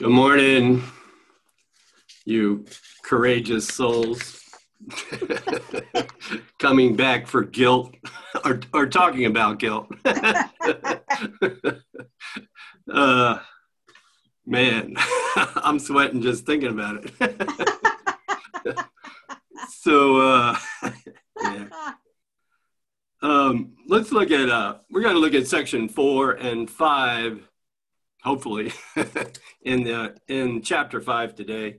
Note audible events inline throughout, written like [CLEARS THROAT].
Good morning, you courageous souls. [LAUGHS] Coming back for guilt or, or talking about guilt. [LAUGHS] uh, man, [LAUGHS] I'm sweating just thinking about it. so, uh, yeah. Um, let's look at, uh, we're going to look at section four and five hopefully, [LAUGHS] in the in chapter five today.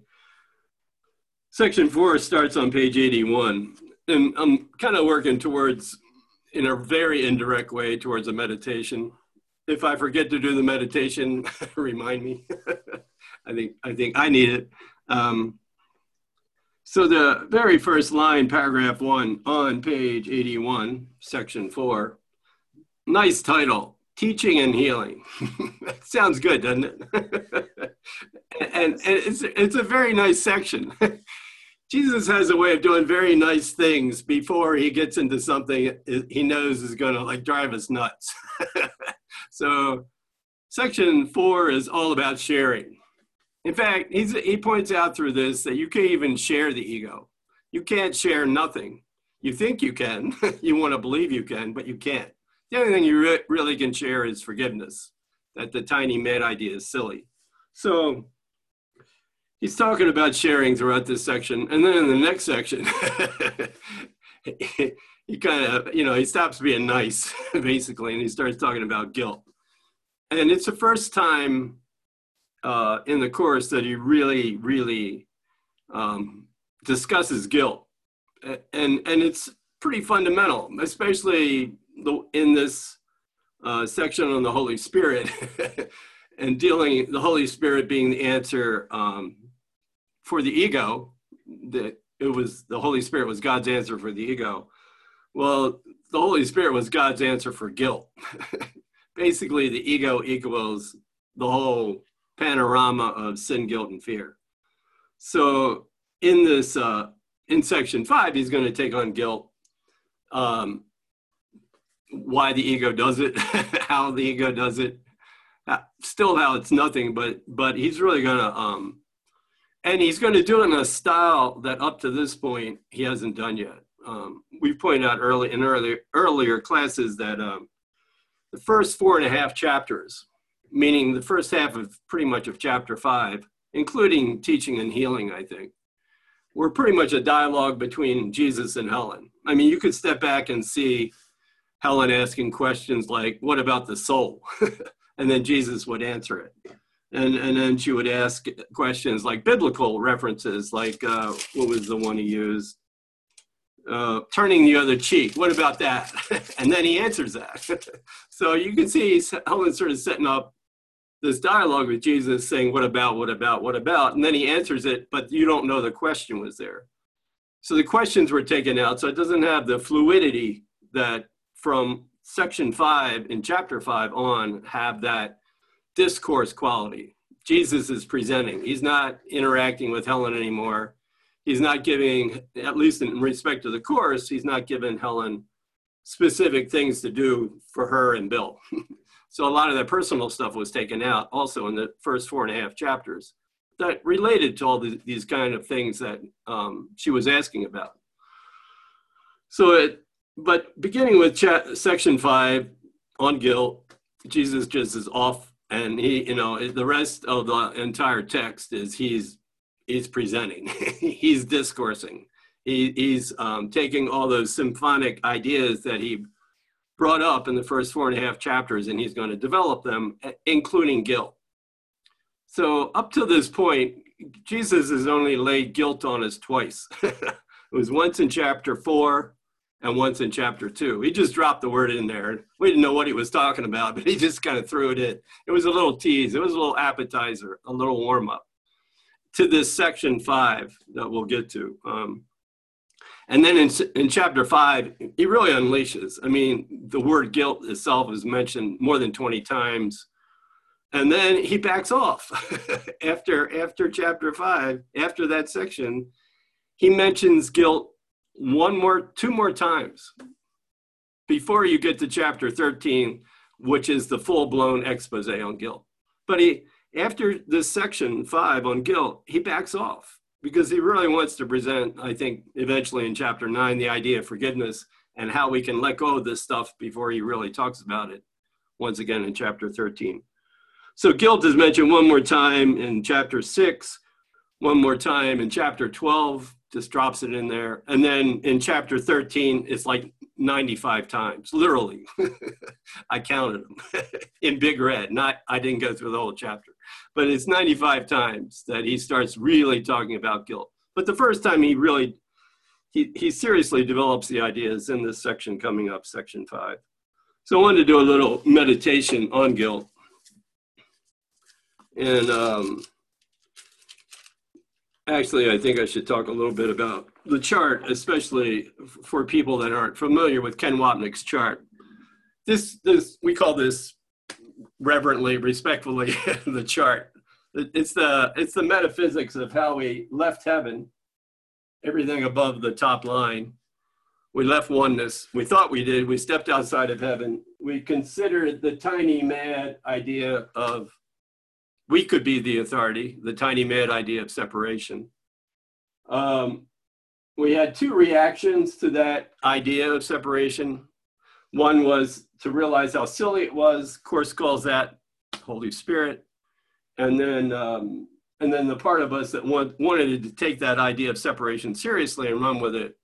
Section four starts on page 81, and I'm kind of working towards, in a very indirect way, towards a meditation. If I forget to do the meditation, [LAUGHS] remind me. [LAUGHS] I think I think I need it. Um, so the very first line, paragraph one, on page 81, section four. Nice title teaching and healing. [LAUGHS] that Sounds good, doesn't it? [LAUGHS] and, and it's, it's a very nice section. [LAUGHS] Jesus has a way of doing very nice things before he gets into something he knows is going to like drive us nuts. so, section four is all about sharing. In fact, he's, he points out through this that you can't even share the ego. You can't share nothing. You think you can, you want to believe you can, but you can't. The only thing you re- really can share is forgiveness, that the tiny mad idea is silly. So he's talking about sharing throughout this section. And then in the next section, [LAUGHS] he, he kind of, you know, he stops being nice, [LAUGHS] basically, and he starts talking about guilt. And it's the first time uh, in the course that he really, really um, discusses guilt. And, and it's pretty fundamental, especially the, in this uh, section on the Holy Spirit [LAUGHS] and dealing the Holy Spirit being the answer um, for the ego, that it was the Holy Spirit was God's answer for the ego. Well, the Holy Spirit was God's answer for guilt. [LAUGHS] Basically, the ego equals the whole panorama of sin, guilt, and fear. So, in this, uh, in section five, he's going to take on guilt. Um, why the ego does it, [LAUGHS] how the ego does it, uh, still how it's nothing, but but he's really gonna um, and he's going to do it in a style that up to this point he hasn't done yet. Um, we pointed out early in earlier earlier classes that um, the first four and a half chapters, meaning the first half of pretty much of chapter five, including teaching and healing, I think, were pretty much a dialogue between Jesus and Helen. I mean, you could step back and see Helen asking questions like, What about the soul? [LAUGHS] and then Jesus would answer it. And, and then she would ask questions like biblical references, like uh, what was the one he used? Uh, turning the other cheek. What about that? [LAUGHS] and then he answers that. [LAUGHS] so you can see Helen sort of setting up this dialogue with Jesus saying, What about, what about, what about? And then he answers it, but you don't know the question was there. So the questions were taken out. So it doesn't have the fluidity that from section five in chapter five on have that discourse quality. Jesus is presenting. He's not interacting with Helen anymore. He's not giving, at least in respect to the course, he's not giving Helen specific things to do for her and Bill. [LAUGHS] so a lot of that personal stuff was taken out also in the first four and a half chapters that related to all the, these kind of things that um, she was asking about. So it, but beginning with section five on guilt, Jesus just is off, and he, you know, the rest of the entire text is he's he's presenting, [LAUGHS] he's discoursing, he, he's um, taking all those symphonic ideas that he brought up in the first four and a half chapters, and he's going to develop them, including guilt. So up to this point, Jesus has only laid guilt on us twice. [LAUGHS] it was once in chapter four and once in chapter two. He just dropped the word in there. We didn't know what he was talking about, [LAUGHS] but he just kind of threw it in. It was a little tease, it was a little appetizer, a little warm up to this section five that we'll get to. Um, and then in, in chapter five, he really unleashes. I mean, the word guilt itself is mentioned more than 20 times. And then he backs off [LAUGHS] after after chapter five, after that section, he mentions guilt one more, two more times before you get to chapter 13, which is the full blown expose on guilt. But he, after this section five on guilt, he backs off because he really wants to present, I think, eventually in chapter nine, the idea of forgiveness and how we can let go of this stuff before he really talks about it once again in chapter 13. So guilt is mentioned one more time in chapter six, one more time in chapter 12, just drops it in there. And then in chapter 13, it's like 95 times, literally. [LAUGHS] I counted them [LAUGHS] in big red. Not, I didn't go through the whole chapter, but it's 95 times that he starts really talking about guilt. But the first time he really, he, he seriously develops the ideas in this section coming up, section five. So I wanted to do a little meditation on guilt. And um, actually, I think I should talk a little bit about the chart, especially for people that aren't familiar with Ken Wapnick's chart. This, this we call this reverently, respectfully, [LAUGHS] the chart. It's the it's the metaphysics of how we left heaven, everything above the top line. We left oneness. We thought we did. We stepped outside of heaven. We considered the tiny mad idea of we could be the authority, the tiny mad idea of separation. Um, we had two reactions to that idea of separation. One was to realize how silly it was. Course calls that Holy Spirit, and then um, and then the part of us that want, wanted to take that idea of separation seriously and run with it.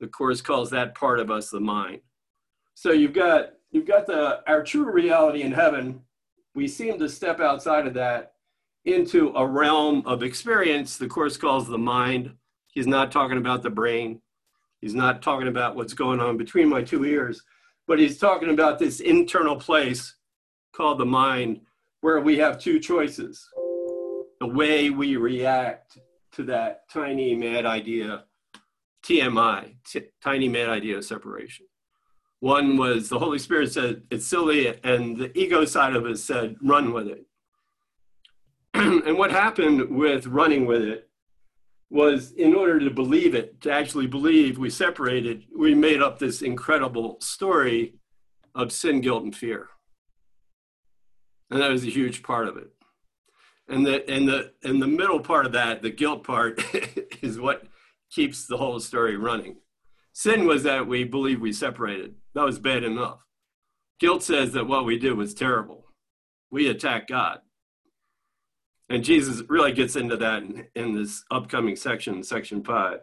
The course calls that part of us the mind. So you've got you've got the our true reality in heaven. We seem to step outside of that into a realm of experience. The course calls the mind He's not talking about the brain. He's not talking about what's going on between my two ears, but he's talking about this internal place called the mind where we have two choices the way we react to that tiny mad idea, TMI, t- tiny mad idea of separation. One was the Holy Spirit said, it's silly, and the ego side of it said, run with it. [CLEARS THROAT] and what happened with running with it was in order to believe it, to actually believe we separated, we made up this incredible story of sin, guilt, and fear. And that was a huge part of it. And the and the and the middle part of that, the guilt part, [LAUGHS] is what keeps the whole story running. Sin was that we believe we separated. That was bad enough. Guilt says that what we did was terrible. We attack God and Jesus really gets into that in, in, this upcoming section, section five.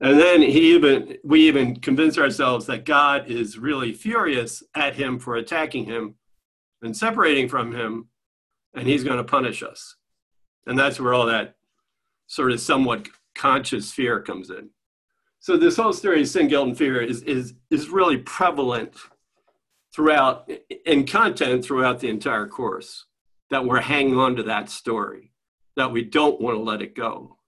And then he even we even convince ourselves that God is really furious at him for attacking him and separating from him, and he's going to punish us. And that's where all that sort of somewhat conscious fear comes in. So this whole story of sin, guilt, and fear is is is really prevalent throughout in content throughout the entire course that we're hanging on to that story, that we don't want to let it go.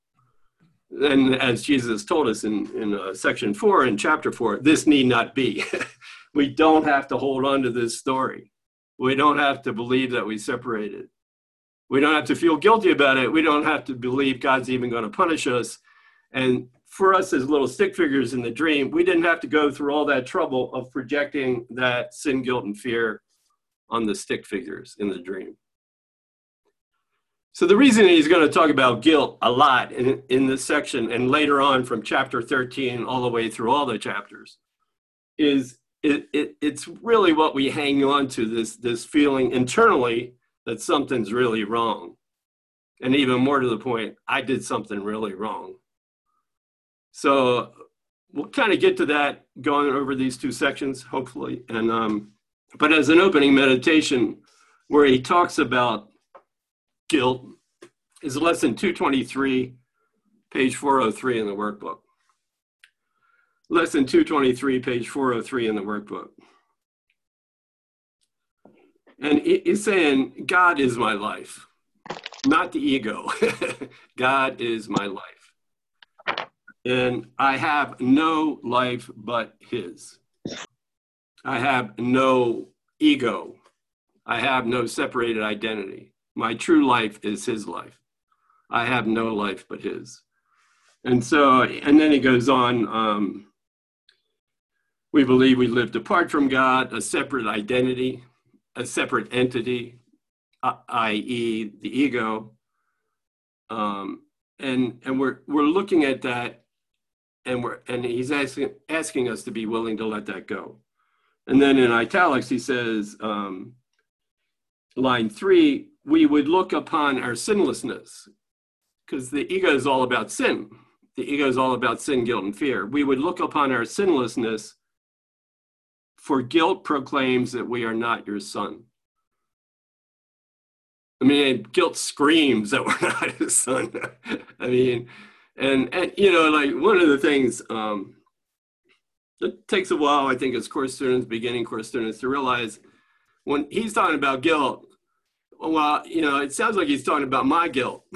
And as Jesus told us in, in uh, section four, in chapter four, this need not be. [LAUGHS] we don't have to hold on to this story. We don't have to believe that we separated. We don't have to feel guilty about it. We don't have to believe God's even going to punish us. And for us as little stick figures in the dream, we didn't have to go through all that trouble of projecting that sin, guilt, and fear on the stick figures in the dream. So the reason he's going to talk about guilt a lot in, in this section and later on from chapter 13 all the way through all the chapters is it, it, it's really what we hang on to this, this feeling internally that something's really wrong. And even more to the point, I did something really wrong. So we'll kind of get to that going over these two sections, hopefully. And um, but as an opening meditation, where he talks about guilt is lesson 223, page 403 in the workbook. Lesson 223, page 403 in the workbook. And he's saying, God is my life, not the ego. [LAUGHS] God is my life. And I have no life but His. I have no ego. I have no separated identity. My true life is his life. I have no life but his. And so, and then he goes on um, we believe we lived apart from God, a separate identity, a separate entity. i.e., the ego. Um, and and we're we're looking at that, and we're and he's asking asking us to be willing to let that go. And then in italics, he says, um, line three, we would look upon our sinlessness, because the ego is all about sin. The ego is all about sin, guilt, and fear. We would look upon our sinlessness, for guilt proclaims that we are not your son. I mean, guilt screams that we're [LAUGHS] not his son. I mean, and and you know, like one of the things um, it takes a while, I think, as course students, beginning course students, to realize when he's talking about guilt, well, you know, it sounds like he's talking about my guilt. [LAUGHS]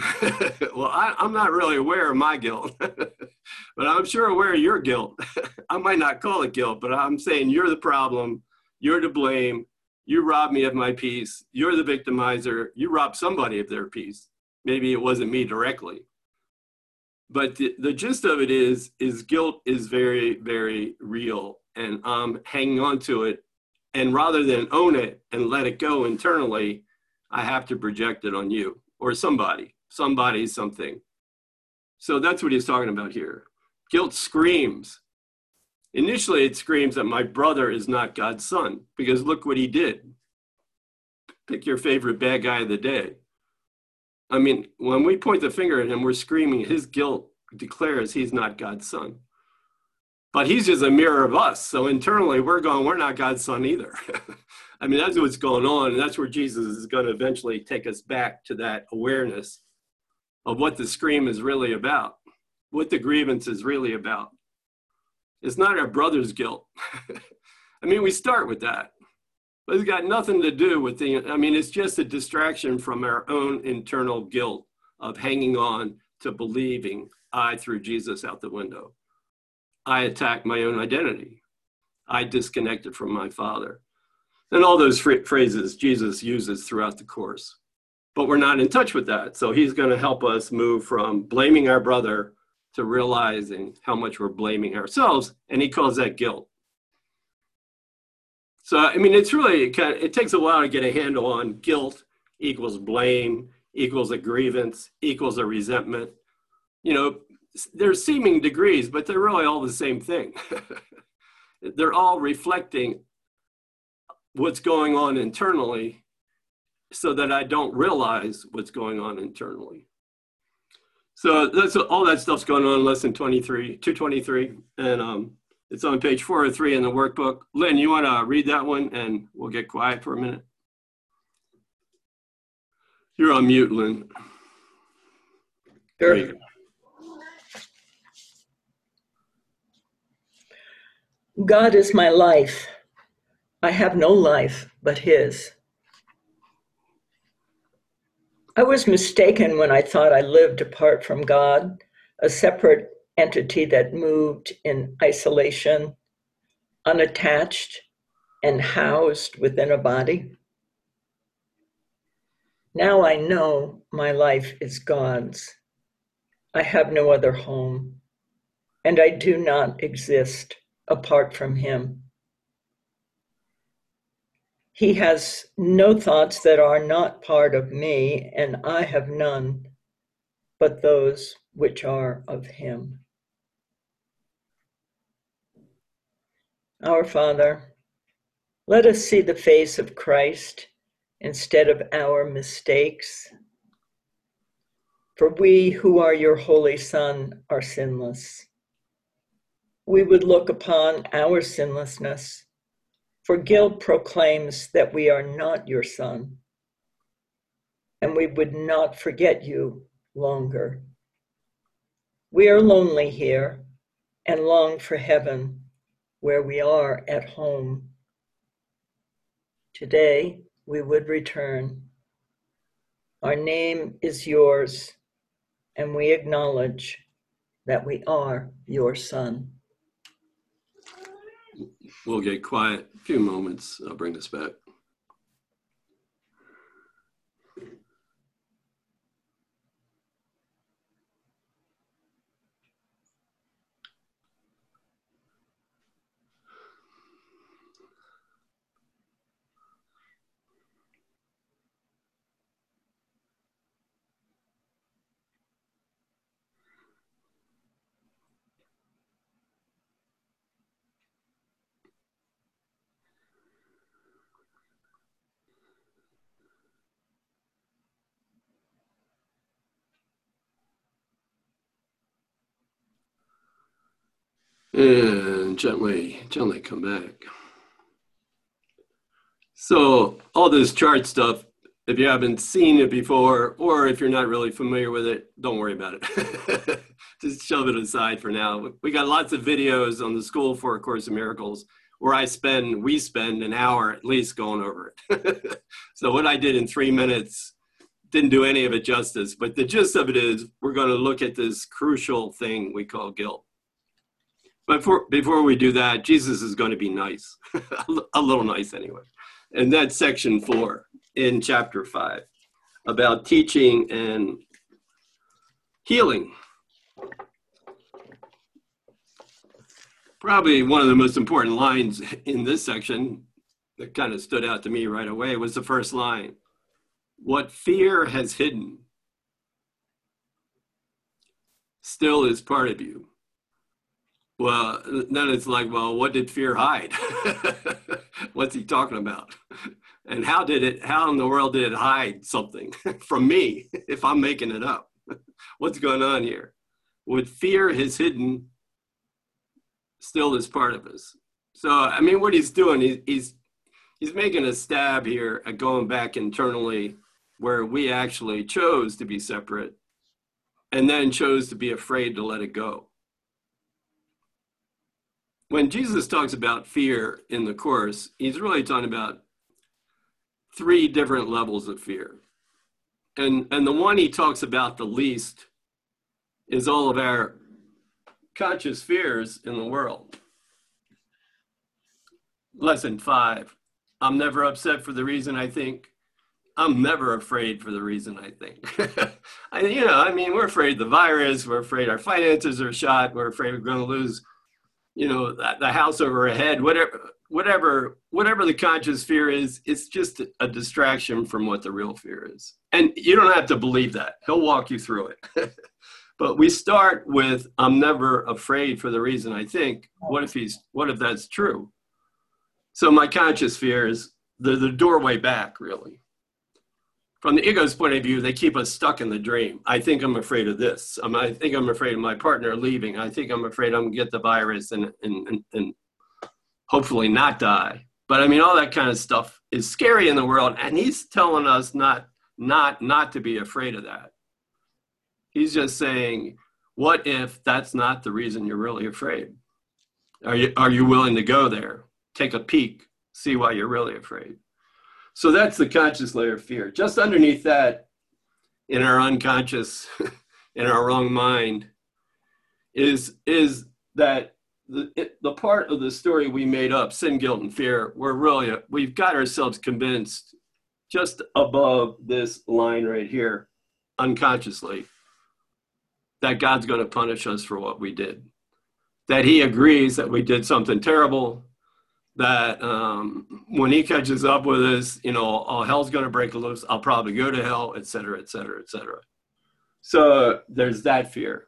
well, I, am not really aware of my guilt, [LAUGHS] but I'm sure aware of your guilt. [LAUGHS] I might not call it guilt, but I'm saying you're the problem, you're to blame, you robbed me of my peace, you're the victimizer, you robbed somebody of their peace. Maybe it wasn't me directly. But the, the gist of it is, is guilt is very, very real, and I'm hanging on to it. And rather than own it and let it go internally, I have to project it on you or somebody, somebody, something. So that's what he's talking about here. Guilt screams. Initially, it screams that my brother is not God's son because look what he did. Pick your favorite bad guy of the day. I mean, when we point the finger at him, we're screaming his guilt declares he's not God's son. But he's just a mirror of us. So internally, we're going, we're not God's son either. [LAUGHS] I mean, that's what's going on. And that's where Jesus is going to eventually take us back to that awareness of what the scream is really about, what the grievance is really about. It's not our brother's guilt. [LAUGHS] I mean, we start with that, but it's got nothing to do with the, I mean, it's just a distraction from our own internal guilt of hanging on to believing I threw Jesus out the window. I attacked my own identity. I disconnected from my father and all those phrases Jesus uses throughout the course. But we're not in touch with that. So he's going to help us move from blaming our brother to realizing how much we're blaming ourselves. And he calls that guilt. So, I mean, it's really, it, kind of, it takes a while to get a handle on guilt equals blame, equals a grievance, equals a resentment. You know, there's seeming degrees, but they're really all the same thing. [LAUGHS] they're all reflecting what's going on internally so that I don't realize what's going on internally. So that's all that stuff's going on in lesson 23, 223. And um, it's on page 403 in the workbook. Lynn, you want to read that one and we'll get quiet for a minute? You're on mute, Lynn. Sure. God is my life. I have no life but His. I was mistaken when I thought I lived apart from God, a separate entity that moved in isolation, unattached, and housed within a body. Now I know my life is God's. I have no other home, and I do not exist apart from Him. He has no thoughts that are not part of me, and I have none but those which are of him. Our Father, let us see the face of Christ instead of our mistakes. For we who are your holy Son are sinless. We would look upon our sinlessness for guilt proclaims that we are not your son, and we would not forget you longer. We are lonely here and long for heaven where we are at home. Today we would return. Our name is yours, and we acknowledge that we are your son. We'll get quiet a few moments. I'll bring this back. And gently, gently come back. So all this chart stuff, if you haven't seen it before, or if you're not really familiar with it, don't worry about it. [LAUGHS] Just shove it aside for now. We got lots of videos on the School for A Course in Miracles where I spend, we spend an hour at least going over it. [LAUGHS] so what I did in three minutes didn't do any of it justice. But the gist of it is we're going to look at this crucial thing we call guilt. But for, before we do that, Jesus is going to be nice, [LAUGHS] a little nice anyway. And that's section four in chapter five about teaching and healing. Probably one of the most important lines [LAUGHS] in this section that kind of stood out to me right away was the first line What fear has hidden still is part of you. Well, then it's like, well, what did fear hide? [LAUGHS] What's he talking about? And how did it, how in the world did it hide something [LAUGHS] from me [LAUGHS] if I'm making it up? What's going on here? What fear has hidden still is part of us. So, I mean, what he's doing, he, he's, he's making a stab here at going back internally where we actually chose to be separate and then chose to be afraid to let it go when Jesus talks about fear in the Course, he's really talking about three different levels of fear. And, and the one he talks about the least is all of our conscious fears in the world. Lesson five I'm never upset for the reason I think. I'm never afraid for the reason I think. [LAUGHS] I, you know, I mean, we're afraid the virus, we're afraid our finances are shot, we're afraid we're going to lose you know the house over our head whatever whatever whatever the conscious fear is it's just a distraction from what the real fear is. And you don't have to believe that. He'll walk you through it. [LAUGHS] But we start with i'm never afraid for the reason i think. What if he's what if that's true? So my conscious fear is the, the doorway back really from the ego's point of view, they keep us stuck in the dream. I think I'm afraid of this. I think I'm afraid of my partner leaving. I think I'm afraid I'm to get the virus and, and, and, and hopefully not die. But I mean, all that kind of stuff is scary in the world. And he's telling us not, not, not to be afraid of that. He's just saying, what if that's not the reason you're really afraid? Are you, are you willing to go there? Take a peek, see why you're really afraid. So that's the conscious layer of fear. Just underneath that, in our unconscious, [LAUGHS] in our wrong mind, is is that the it, the part of the story we made up, sin, guilt, and fear. We're really we've got ourselves convinced just above this line right here, unconsciously, that God's going to punish us for what we did. That He agrees that we did something terrible, that um, when he catches up with us, you know, all hell's going to break loose. I'll probably go to hell, et cetera, et cetera, et cetera. So there's that fear.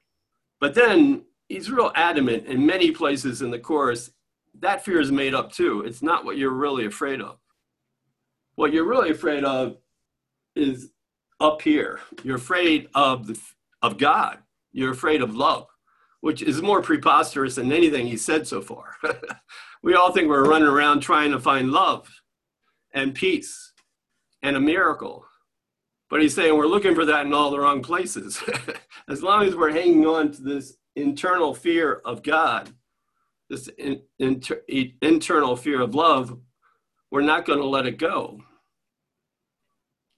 But then he's real adamant in many places in the Course, that fear is made up too. It's not what you're really afraid of. What you're really afraid of is up here. You're afraid of, the, of God. You're afraid of love, which is more preposterous than anything he said so far. [LAUGHS] we all think we're running around trying to find love and peace and a miracle. But he's saying we're looking for that in all the wrong places. [LAUGHS] as long as we're hanging on to this internal fear of God, this in, inter, internal fear of love, we're not going to let it go.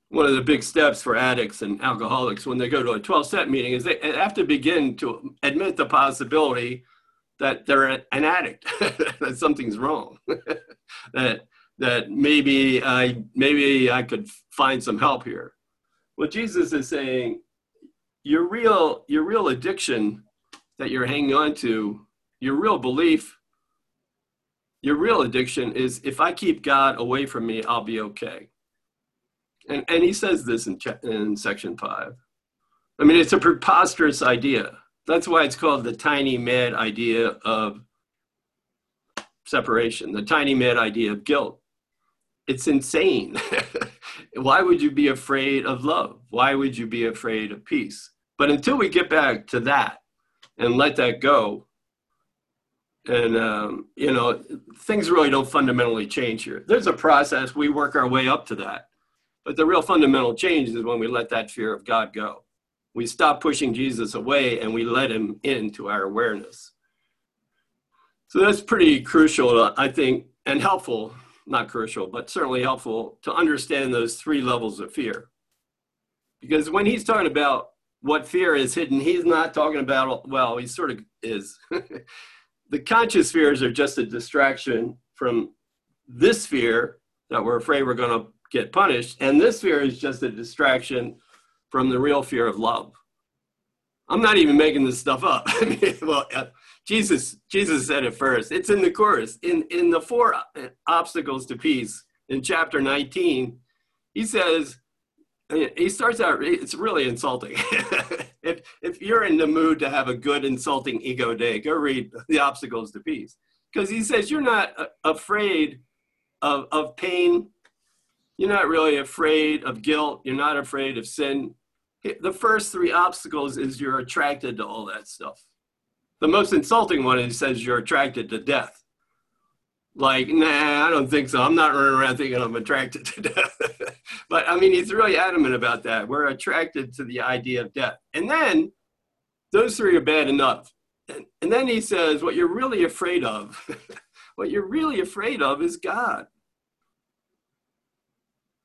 One of the big steps for addicts and alcoholics when they go to a 12 step meeting is they have to begin to admit the possibility that they're an addict, [LAUGHS] that something's wrong, [LAUGHS] that that maybe I maybe I could find some help here. What Jesus is saying, your real your real addiction that you're hanging on to, your real belief, your real addiction is if I keep God away from me, I'll be okay. And and he says this in in section five. I mean, it's a preposterous idea that's why it's called the tiny mad idea of separation, the tiny mad idea of guilt. It's insane. [LAUGHS] why would you be afraid of love? Why would you be afraid of peace? But until we get back to that and let that go, And, um, you know, things really don't fundamentally change here. There's a process, we work our way up to that. But the real fundamental change is when we let that fear of God go. We stop pushing Jesus away and we let him into our awareness. So that's pretty crucial, I think, and helpful, not crucial, but certainly helpful to understand those three levels of fear. Because when he's talking about what fear is hidden, he's not talking about, well, he sort of is. [LAUGHS] the conscious fears are just a distraction from this fear that we're afraid we're going to get punished. And this fear is just a distraction from the real fear of love. I'm not even making this stuff up. [LAUGHS] well, uh, Jesus, Jesus said it first. It's in the Course. In in the four obstacles to peace in chapter 19, he says, he starts out. It's really insulting. [LAUGHS] if if you're in the mood to have a good insulting ego day, go read [LAUGHS] the obstacles to peace because he says you're not uh, afraid of of pain. You're not really afraid of guilt. You're not afraid of sin. The first three obstacles is you're attracted to all that stuff. The most insulting one is says you're attracted to death. Like, nah, I don't think so. I'm not running around thinking I'm attracted to [LAUGHS] death. but I mean, he's really adamant about that. We're attracted to the idea of death. And then those three are bad enough. And, and then he says, what you're really afraid of, [LAUGHS] what you're really afraid of is God.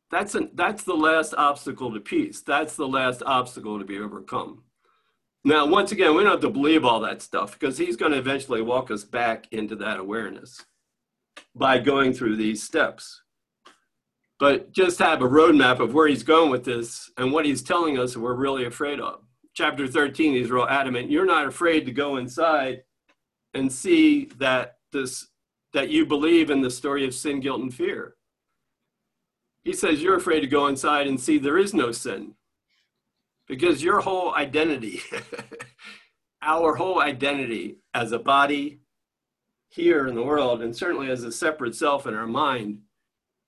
That's, an, that's the last obstacle to peace. That's the last obstacle to be overcome. Now, once again, we don't have to believe all that stuff because he's going to eventually walk us back into that awareness by going through these steps. But just have a roadmap of where he's going with this and what he's telling us that we're really afraid of. Chapter 13, he's real adamant. You're not afraid to go inside and see that this that you believe in the story of sin, guilt, and fear. He says you're afraid to go inside and see there is no sin. Because your whole identity, [LAUGHS] our whole identity as a body here in the world, and certainly as a separate self in our mind,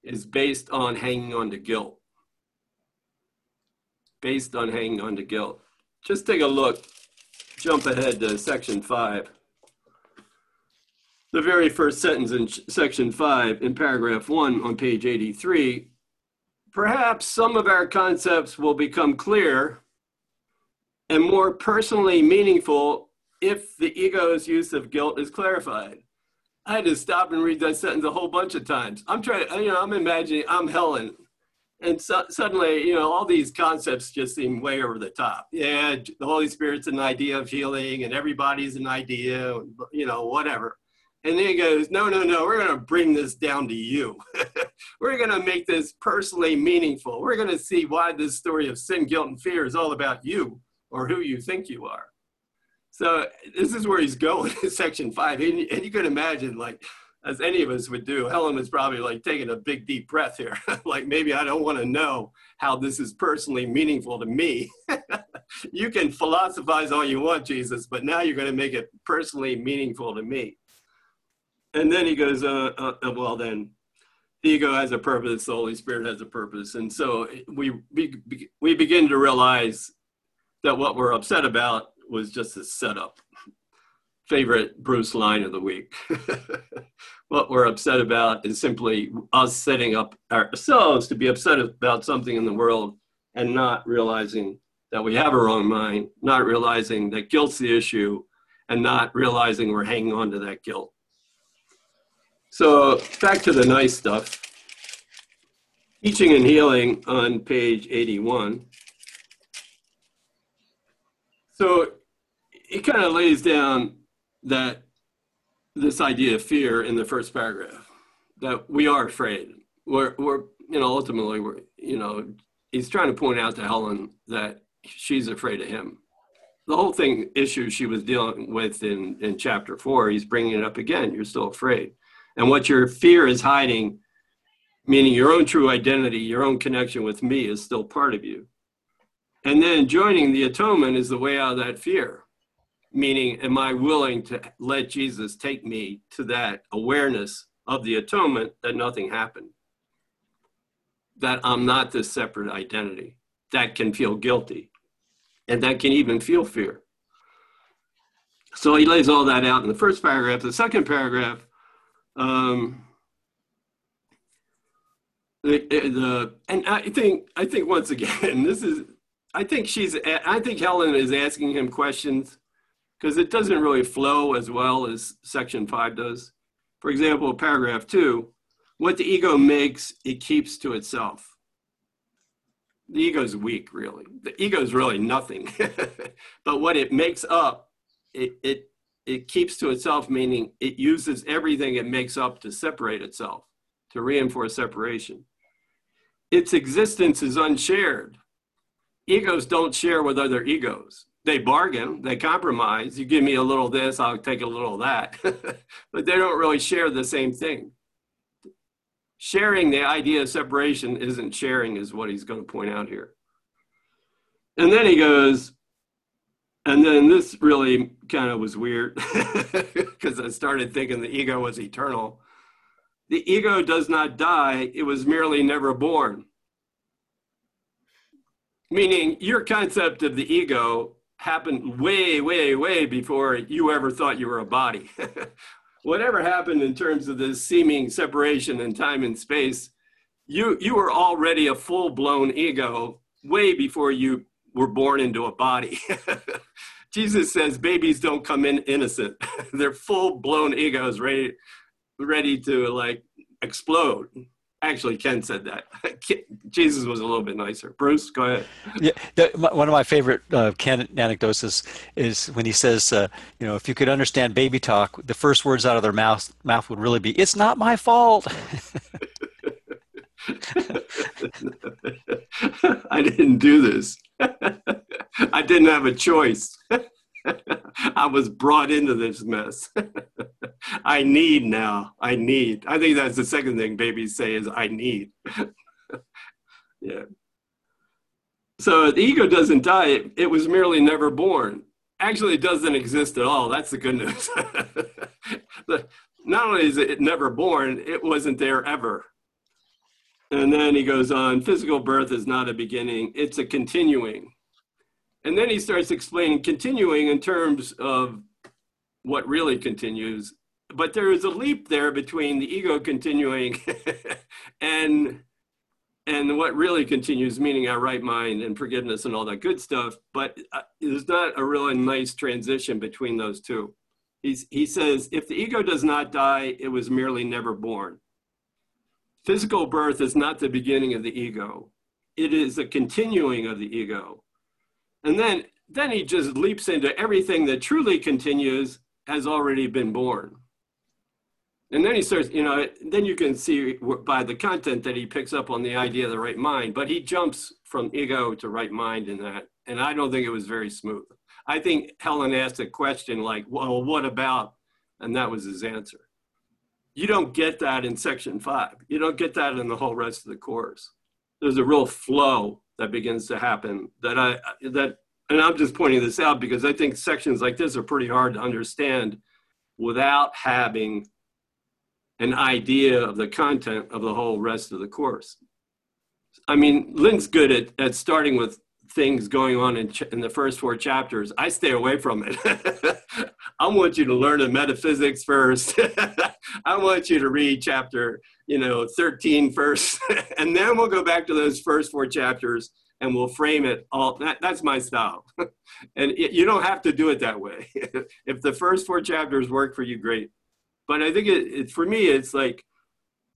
is based on hanging on to guilt. Based on hanging on to guilt. Just take a look, jump ahead to section five. The very first sentence in section five, in paragraph one on page 83 perhaps some of our concepts will become clear and more personally meaningful if the ego's use of guilt is clarified. I had to stop and read that sentence a whole bunch of times. I'm trying, you know, I'm imagining I'm Helen, and so, suddenly, you know, all these concepts just seem way over the top. Yeah, the Holy Spirit's an idea of healing, and everybody's an idea, you know, whatever. And then he goes, no, no, no, we're going to bring this down to you. [LAUGHS] we're going to make this personally meaningful. We're going to see why this story of sin, guilt, and fear is all about you or who you think you are. So this is where he's going [LAUGHS] in section five. And, and you can imagine, like, as any of us would do, Helen was probably like taking a big deep breath here. [LAUGHS] like, maybe I don't want to know how this is personally meaningful to me. you can philosophize all you want, Jesus, but now you're going to make it personally meaningful to me and then he goes, uh, uh, uh, well, then the ego has a purpose, the Holy Spirit has a purpose. And so we, we, we begin to realize that what we're upset about was just a setup. Favorite Bruce line of the week. [LAUGHS] what we're upset about is simply us setting up ourselves to be upset about something in the world and not realizing that we have a wrong mind, not realizing that guilt's the issue, and not realizing we're hanging on to that guilt. So back to the nice stuff. Teaching and Healing on page 81. So it kind of lays down that this idea of fear in the first paragraph, that we are afraid. We're, we're you know, ultimately, we're, you know, he's trying to point out to Helen that she's afraid of him. The whole thing issue she was dealing with in, in chapter four, he's bringing it up again. You're still afraid and what your fear is hiding, meaning your own true identity, your own connection with me is still part of you. And then joining the atonement is the way out of that fear. Meaning, am I willing to let Jesus take me to that awareness of the atonement that nothing happened? That I'm not this separate identity that can feel guilty and that can even feel fear. So he lays all that out in the first paragraph. The second paragraph, um, the, the and I think I think once again [LAUGHS] this is I think she's I think Helen is asking him questions because it doesn't really flow as well as section five does. For example, paragraph two, what the ego makes, it keeps to itself. The ego's weak, really. The ego's really nothing. [LAUGHS] but what it makes up, it, it, it keeps to itself, meaning it uses everything it makes up to separate itself, to reinforce separation. Its existence is unshared. Egos don't share with other egos they bargain, they compromise. You give me a little this, I'll take a little that. [LAUGHS] but they don't really share the same thing. Sharing the idea of separation isn't sharing, is what he's going to point out here. And then he goes, and then this really kind of was weird [LAUGHS] because I started thinking the ego was eternal. The ego does not die, it was merely never born. Meaning, your concept of the ego happened way, way, way before you ever thought you were a body. [LAUGHS] Whatever happened in terms of this seeming separation in time and space, you, you were already a full blown ego way before you were born into a body. [LAUGHS] Jesus says babies don't come in innocent. [LAUGHS] They're full blown egos ready, ready to like explode. Actually, Ken said that. [LAUGHS] Jesus was a little bit nicer. Bruce, go ahead. Yeah, the, one of my favorite uh, Ken anecdotes is, is when he says, uh, you know, if you could understand baby talk, the first words out of their mouth mouth would really be, "It's not my fault." [LAUGHS] I didn't do this. I didn't have a choice. I was brought into this mess. [LAUGHS] I need now. I need. I think that's the second thing babies say is I need. [LAUGHS] yeah. So the ego doesn't die. It, it, was merely never born. Actually, it doesn't exist at all. That's the good news. [LAUGHS] Not only is it never born, it wasn't there ever. And then he goes on physical birth is not a beginning, it's a continuing. And then he starts explaining continuing in terms of what really continues. But there is a leap there between the ego continuing [LAUGHS] and and what really continues, meaning our right mind and forgiveness and all that good stuff. But uh, there's not a really nice transition between those two. He's, he says, if the ego does not die, it was merely never born. Physical birth is not the beginning of the ego. It is a continuing of the ego. And then, then he just leaps into everything that truly continues has already been born. And then he starts, you know, then you can see by the content that he picks up on the idea of the right mind, but he jumps from ego to right mind in that. And I don't think it was very smooth. I think Helen asked a question like, well, what about? And that was his answer. You don't get that in section five. You don't get that in the whole rest of the course. There's a real flow that begins to happen that I that and I'm just pointing this out because I think sections like this are pretty hard to understand without having an idea of the content of the whole rest of the course. I mean, Lynn's good at, at starting with things going on in, ch- in the first four chapters. I stay away from it. [LAUGHS] I want you to learn the metaphysics first. [LAUGHS] I want you to read chapter, you know, 13 first, [LAUGHS] and then we'll go back to those first four chapters and we'll frame it all. That, that's my style. and it, you don't have to do it that way. if the first four chapters work for you, great. But I think it, it, for me, it's like,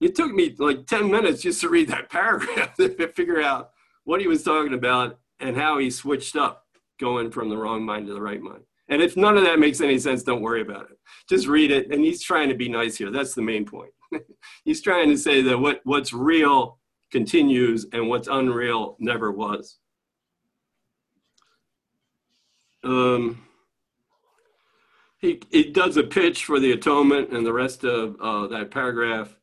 it took me like 10 minutes just to read that paragraph to figure out what he was talking about and how he switched up going from the wrong mind to the right mind. And if none of that makes any sense, don't worry about it. Just read it. And he's trying to be nice here. That's the main point. [LAUGHS] he's trying to say that what, what's real continues and what's unreal never was. Um, he, he does a pitch for the atonement and the rest of uh, that paragraph.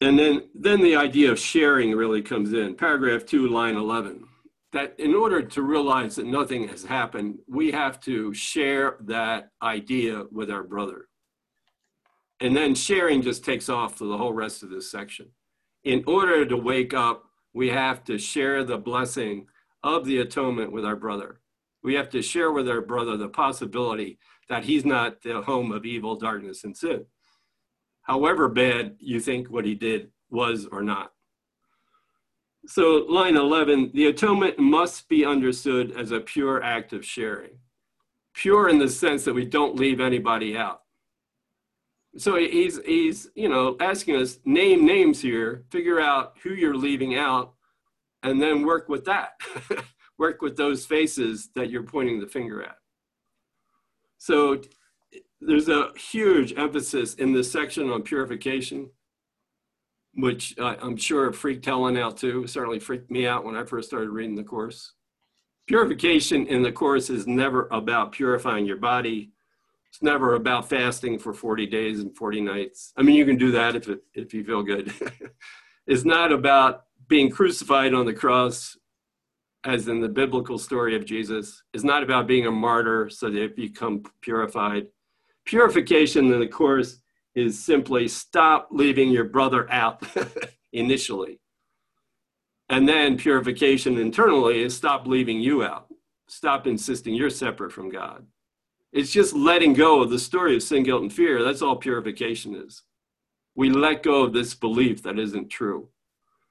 And then, then the idea of sharing really comes in. Paragraph 2, line 11 that in order to realize that nothing has happened, we have to share that idea with our brother. And then sharing just takes off for the whole rest of this section. In order to wake up, we have to share the blessing of the atonement with our brother. We have to share with our brother the possibility that he's not the home of evil, darkness, and sin. However bad you think what he did was or not. So, line 11 the atonement must be understood as a pure act of sharing. Pure in the sense that we don't leave anybody out. So he's he's you know asking us name names here, figure out who you're leaving out, and then work with that. [LAUGHS] work with those faces that you're pointing the finger at. So there's a huge emphasis in this section on purification, which uh, I'm sure freaked Helen out too. Certainly freaked me out when I first started reading the course. Purification in the course is never about purifying your body. It's never about fasting for 40 days and 40 nights. I mean, you can do that if, it, if you feel good. [LAUGHS] it's not about being crucified on the cross, as in the biblical story of Jesus. It's not about being a martyr so that you become purified. Purification in the course is simply stop leaving your brother out [LAUGHS] initially. And then purification internally is stop leaving you out. Stop insisting you're separate from God. It's just letting go of the story of sin, guilt, and fear. That's all purification is. We let go of this belief that isn't true.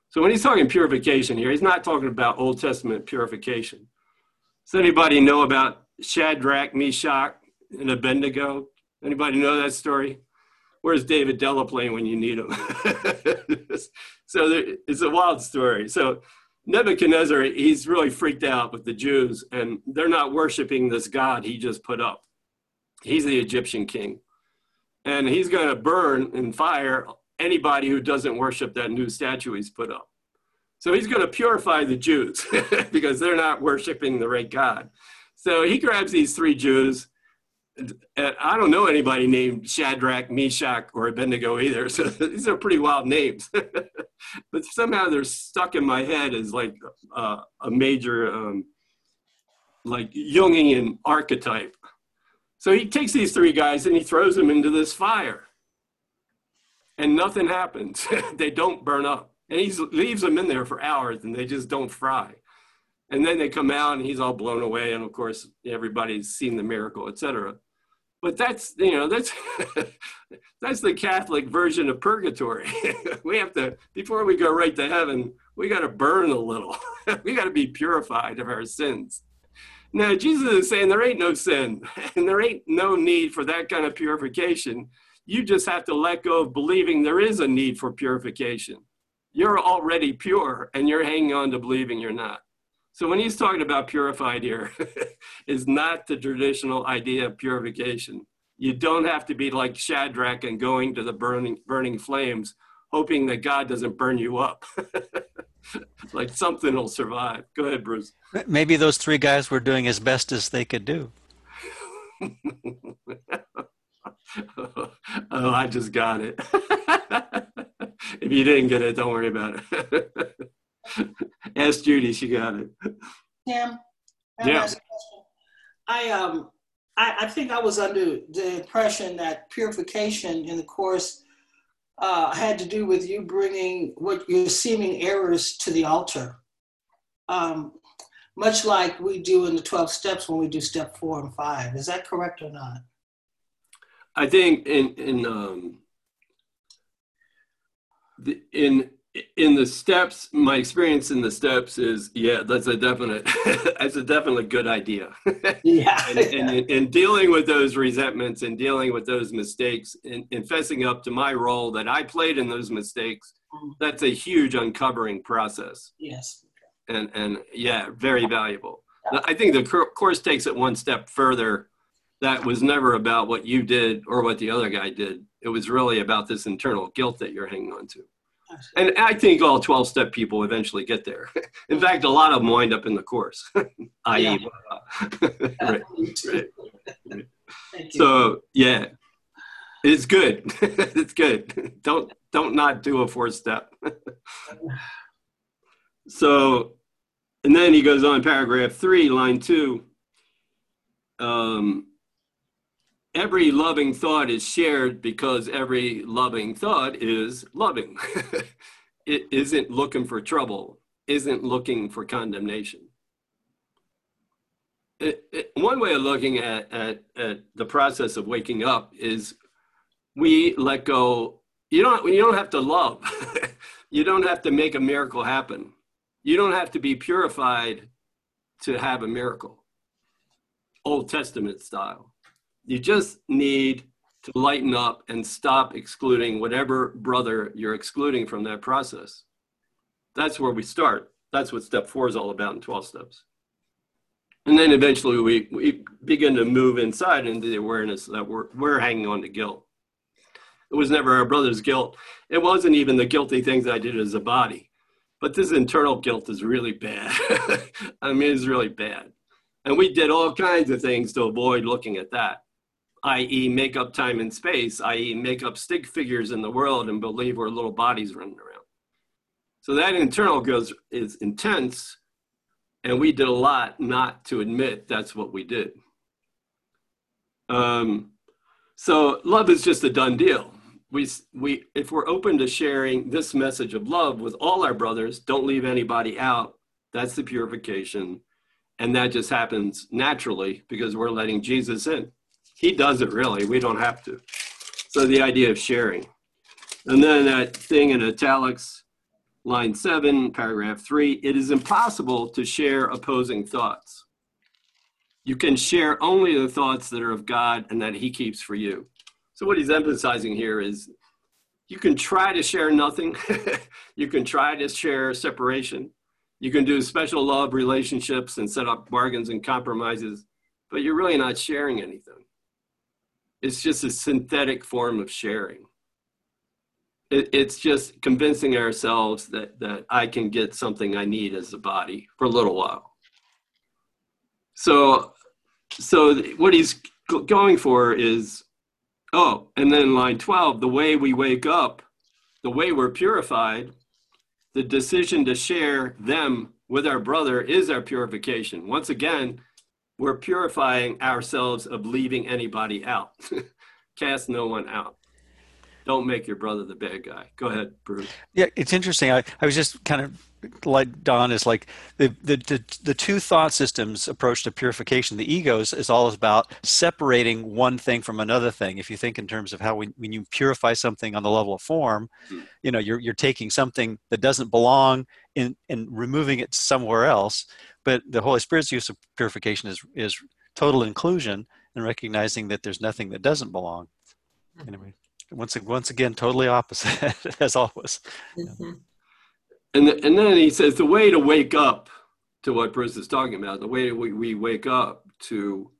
So when he's talking purification here, he's not talking about Old Testament purification. Does anybody know about Shadrach, Meshach, and Abednego? Anybody know that story? Where's David Delaplane when you need him? [LAUGHS] so there, it's a wild story. So Nebuchadnezzar, he's really freaked out with the Jews, and they're not worshiping this God he just put up. He's the Egyptian king. And he's going to burn and fire anybody who doesn't worship that new statue he's put up. So he's going to purify the Jews [LAUGHS] because they're not worshiping the right God. So he grabs these three Jews. I don't know anybody named Shadrach, Meshach, or Abednego either. [LAUGHS] So these are pretty wild names. [LAUGHS] but somehow they're stuck in my head as like uh, a major, um, like Jungian archetype. So he takes these three guys and he throws them into this fire. And nothing happens. [LAUGHS] they don't burn up. And he leaves them in there for hours and they just don't fry. And then they come out and he's all blown away. And of course, everybody's seen the miracle, etc. But that's, you know, that's, [LAUGHS] that's the Catholic version of purgatory. [LAUGHS] we have to, before we go right to heaven, we got to burn a little. [LAUGHS] we got to be purified of our sins. Now, Jesus is saying there ain't no sin and there ain't no need for that kind of purification. You just have to let go of believing there is a need for purification. You're already pure and you're hanging on to believing you're not. So when he's talking about purified here, [LAUGHS] is not the traditional idea of purification. You don't have to be like Shadrach and going to the burning, burning flames, hoping that God doesn't burn you up. [LAUGHS] like something will survive. Go ahead, Bruce. Maybe those three guys were doing as best as they could do. [LAUGHS] oh, I just got it. if you didn't get it, don't worry about it. [LAUGHS] Ask Judy, she got it. Tim, yeah. I um I, I, think I was under the impression that purification in the course uh, had to do with you bringing what your seeming errors to the altar. Um, much like we do in the 12 steps when we do step four and five. Is that correct or not? I think in, in, um, the, in in the steps, my experience in the steps is, yeah, that's a definite, [LAUGHS] that's a definitely good idea. [LAUGHS] yeah. and, and, and, dealing with those resentments and dealing with those mistakes and, and fessing up to my role that I played in those mistakes, mm. that's a huge uncovering process. Yes. And, and yeah, very valuable. Yeah. I think the course takes it one step further. That was never about what you did or what the other guy did. It was really about this internal guilt that you're hanging on to. And I think all 12 step people eventually get there. [LAUGHS] In fact, a lot of them wind up in the course, [LAUGHS] i.e., [LAUGHS] right, right, right. So, yeah, it's good. it's good. Don't don't not do a fourth step. so, and then he goes on, paragraph three, line two. Um, every loving thought is shared because every loving thought is loving. [LAUGHS] it isn't looking for trouble, isn't looking for condemnation. it, it, one way of looking at, at, at the process of waking up is we let go. You don't, you don't have to love. [LAUGHS] you don't have to make a miracle happen. You don't have to be purified to have a miracle, Old Testament style. You just need to lighten up and stop excluding whatever brother you're excluding from that process. That's where we start. That's what step four is all about in 12 steps. And then eventually we, we begin to move inside into the awareness that we're, we're hanging on to guilt. It was never our brother's guilt. It wasn't even the guilty things I did as a body. But this internal guilt is really bad. [LAUGHS] I mean, it's really bad. And we did all kinds of things to avoid looking at that, i.e., make up time and space, i.e., make up stick figures in the world and believe we're little bodies running around. So that internal goes is intense and we did a lot not to admit that's what we did. Um, so love is just a done deal. We, we, if we're open to sharing this message of love with all our brothers, don't leave anybody out. That's the purification. And that just happens naturally because we're letting Jesus in. He does it really. We don't have to. So the idea of sharing. And then that thing in italics, line seven, paragraph three, it is impossible to share opposing thoughts. You can share only the thoughts that are of God and that He keeps for you. So, what he's emphasizing here is you can try to share nothing, [LAUGHS] you can try to share separation, you can do special love relationships and set up bargains and compromises, but you're really not sharing anything. It's just a synthetic form of sharing it, it's just convincing ourselves that that I can get something I need as a body for a little while. So, so what he's going for is, oh, and then line twelve, the way we wake up, the way we're purified, the decision to share them with our brother is our purification. Once again, we're purifying ourselves of leaving anybody out. [LAUGHS] Cast no one out don't make your brother the bad guy. Go ahead, Bruce. Yeah, it's interesting. I, I was just kind of like Don is like the, the, the, the two thought systems approach to purification. The egos is is all about separating one thing from another thing. If you think in terms of how we, when you purify something on the level of form, mm-hmm. you know, you're, you're taking something that doesn't belong in, and removing it somewhere else. But the Holy Spirit's use of purification is, is total inclusion and recognizing that there's nothing that doesn't belong. Mm-hmm. Anyway once once again totally opposite [LAUGHS] as always mm-hmm. And and then he says the way to wake up to what bruce is talking about the way we, we wake up to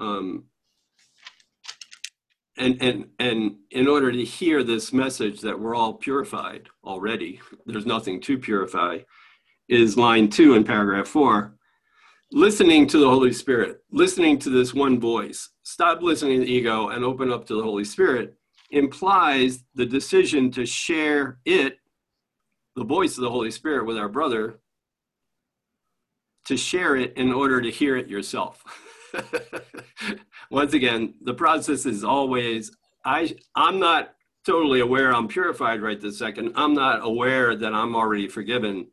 um and and and in order to hear this message that we're all purified already there's nothing to purify is line two in paragraph four. Listening to the holy spirit listening to this one voice. Stop listening to the ego and open up to the holy spirit implies the decision to share it, the voice of the Holy Spirit, with our brother, to share it in order to hear it yourself. [LAUGHS] Once again, the process is always I I'm not totally aware I'm purified right this second. I'm not aware that I'm already forgiven,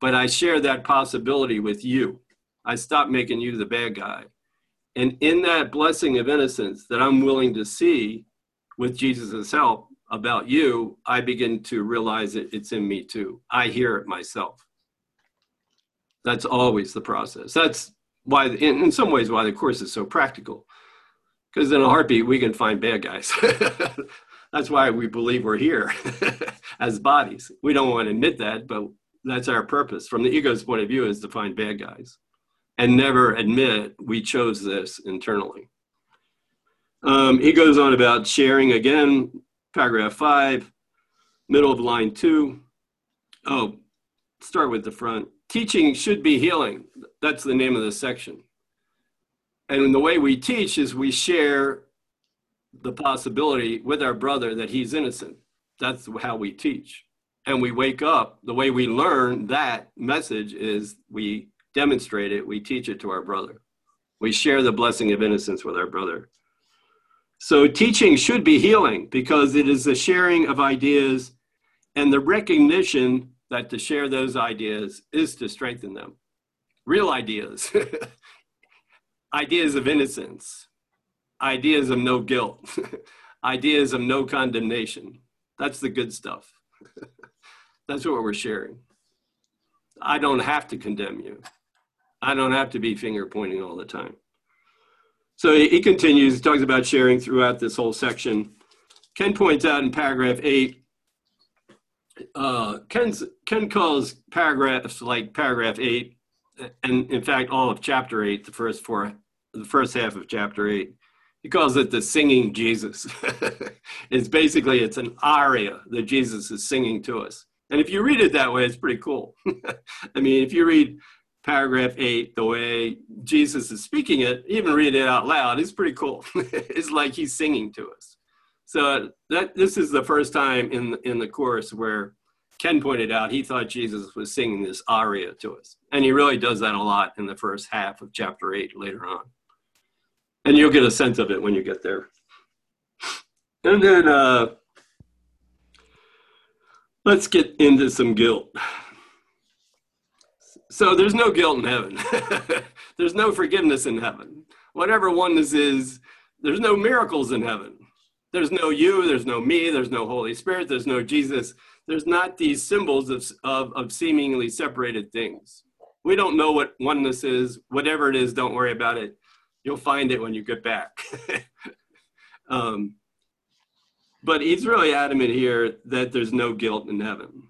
but I share that possibility with you. I stop making you the bad guy. And in that blessing of innocence that I'm willing to see, with Jesus' help about you, I begin to realize that it's in me too. I hear it myself. That's always the process. That's why, in, in some ways, why the course is so practical. Because in a heartbeat, we can find bad guys. [LAUGHS] that's why we believe we're here [LAUGHS] as bodies. We don't want to admit that, but that's our purpose. From the ego's point of view, is to find bad guys and never admit we chose this internally. Um, he goes on about sharing again, paragraph five, middle of line two. Oh, start with the front. Teaching should be healing. That's the name of the section. And the way we teach is we share the possibility with our brother that he's innocent. That's how we teach. And we wake up. The way we learn that message is we demonstrate it, we teach it to our brother. We share the blessing of innocence with our brother. So teaching should be healing because it is the sharing of ideas and the recognition that to share those ideas is to strengthen them. Real ideas. [LAUGHS] ideas of innocence, ideas of no guilt, [LAUGHS] ideas of no condemnation. That's the good stuff. [LAUGHS] That's what we're sharing. I don't have to condemn you. I don't have to be finger pointing all the time. So he continues, he talks about sharing throughout this whole section. Ken points out in paragraph eight, uh, Ken's, Ken calls paragraphs like paragraph eight, and in fact, all of chapter eight, the first four, the first half of chapter eight, he calls it the singing Jesus. [LAUGHS] it's basically, it's an aria that Jesus is singing to us. And if you read it that way, it's pretty cool. [LAUGHS] I mean, if you read paragraph eight, the way Jesus is speaking it, even read it out loud, it's pretty cool. [LAUGHS] it's like he's singing to us. So that this is the first time in in the course where Ken pointed out he thought Jesus was singing this aria to us, and he really does that a lot in the first half of chapter eight later on. And you'll get a sense of it when you get there. And then uh, let's get into some guilt. So there's no guilt in heaven. [LAUGHS] there's no forgiveness in heaven. Whatever oneness is, there's no miracles in heaven. There's no you, there's no me, there's no Holy Spirit, there's no Jesus. There's not these symbols of, of, of seemingly separated things. We don't know what oneness is. Whatever it is, don't worry about it. You'll find it when you get back. [LAUGHS] um, but he's really adamant here that there's no guilt in heaven.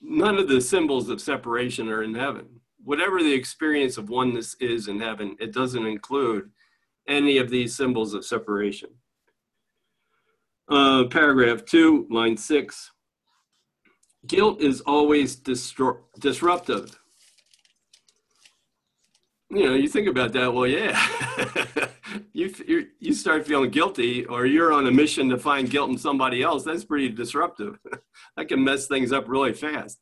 None of the symbols of separation are in heaven. Whatever the experience of oneness is in heaven, it doesn't include any of these symbols of separation. Uh, paragraph two, line six. Guilt is always disruptive. You know, you think about that. Well, yeah, [LAUGHS] you you start feeling guilty, or you're on a mission to find guilt in somebody else. That's pretty disruptive. [LAUGHS] that can mess things up really fast.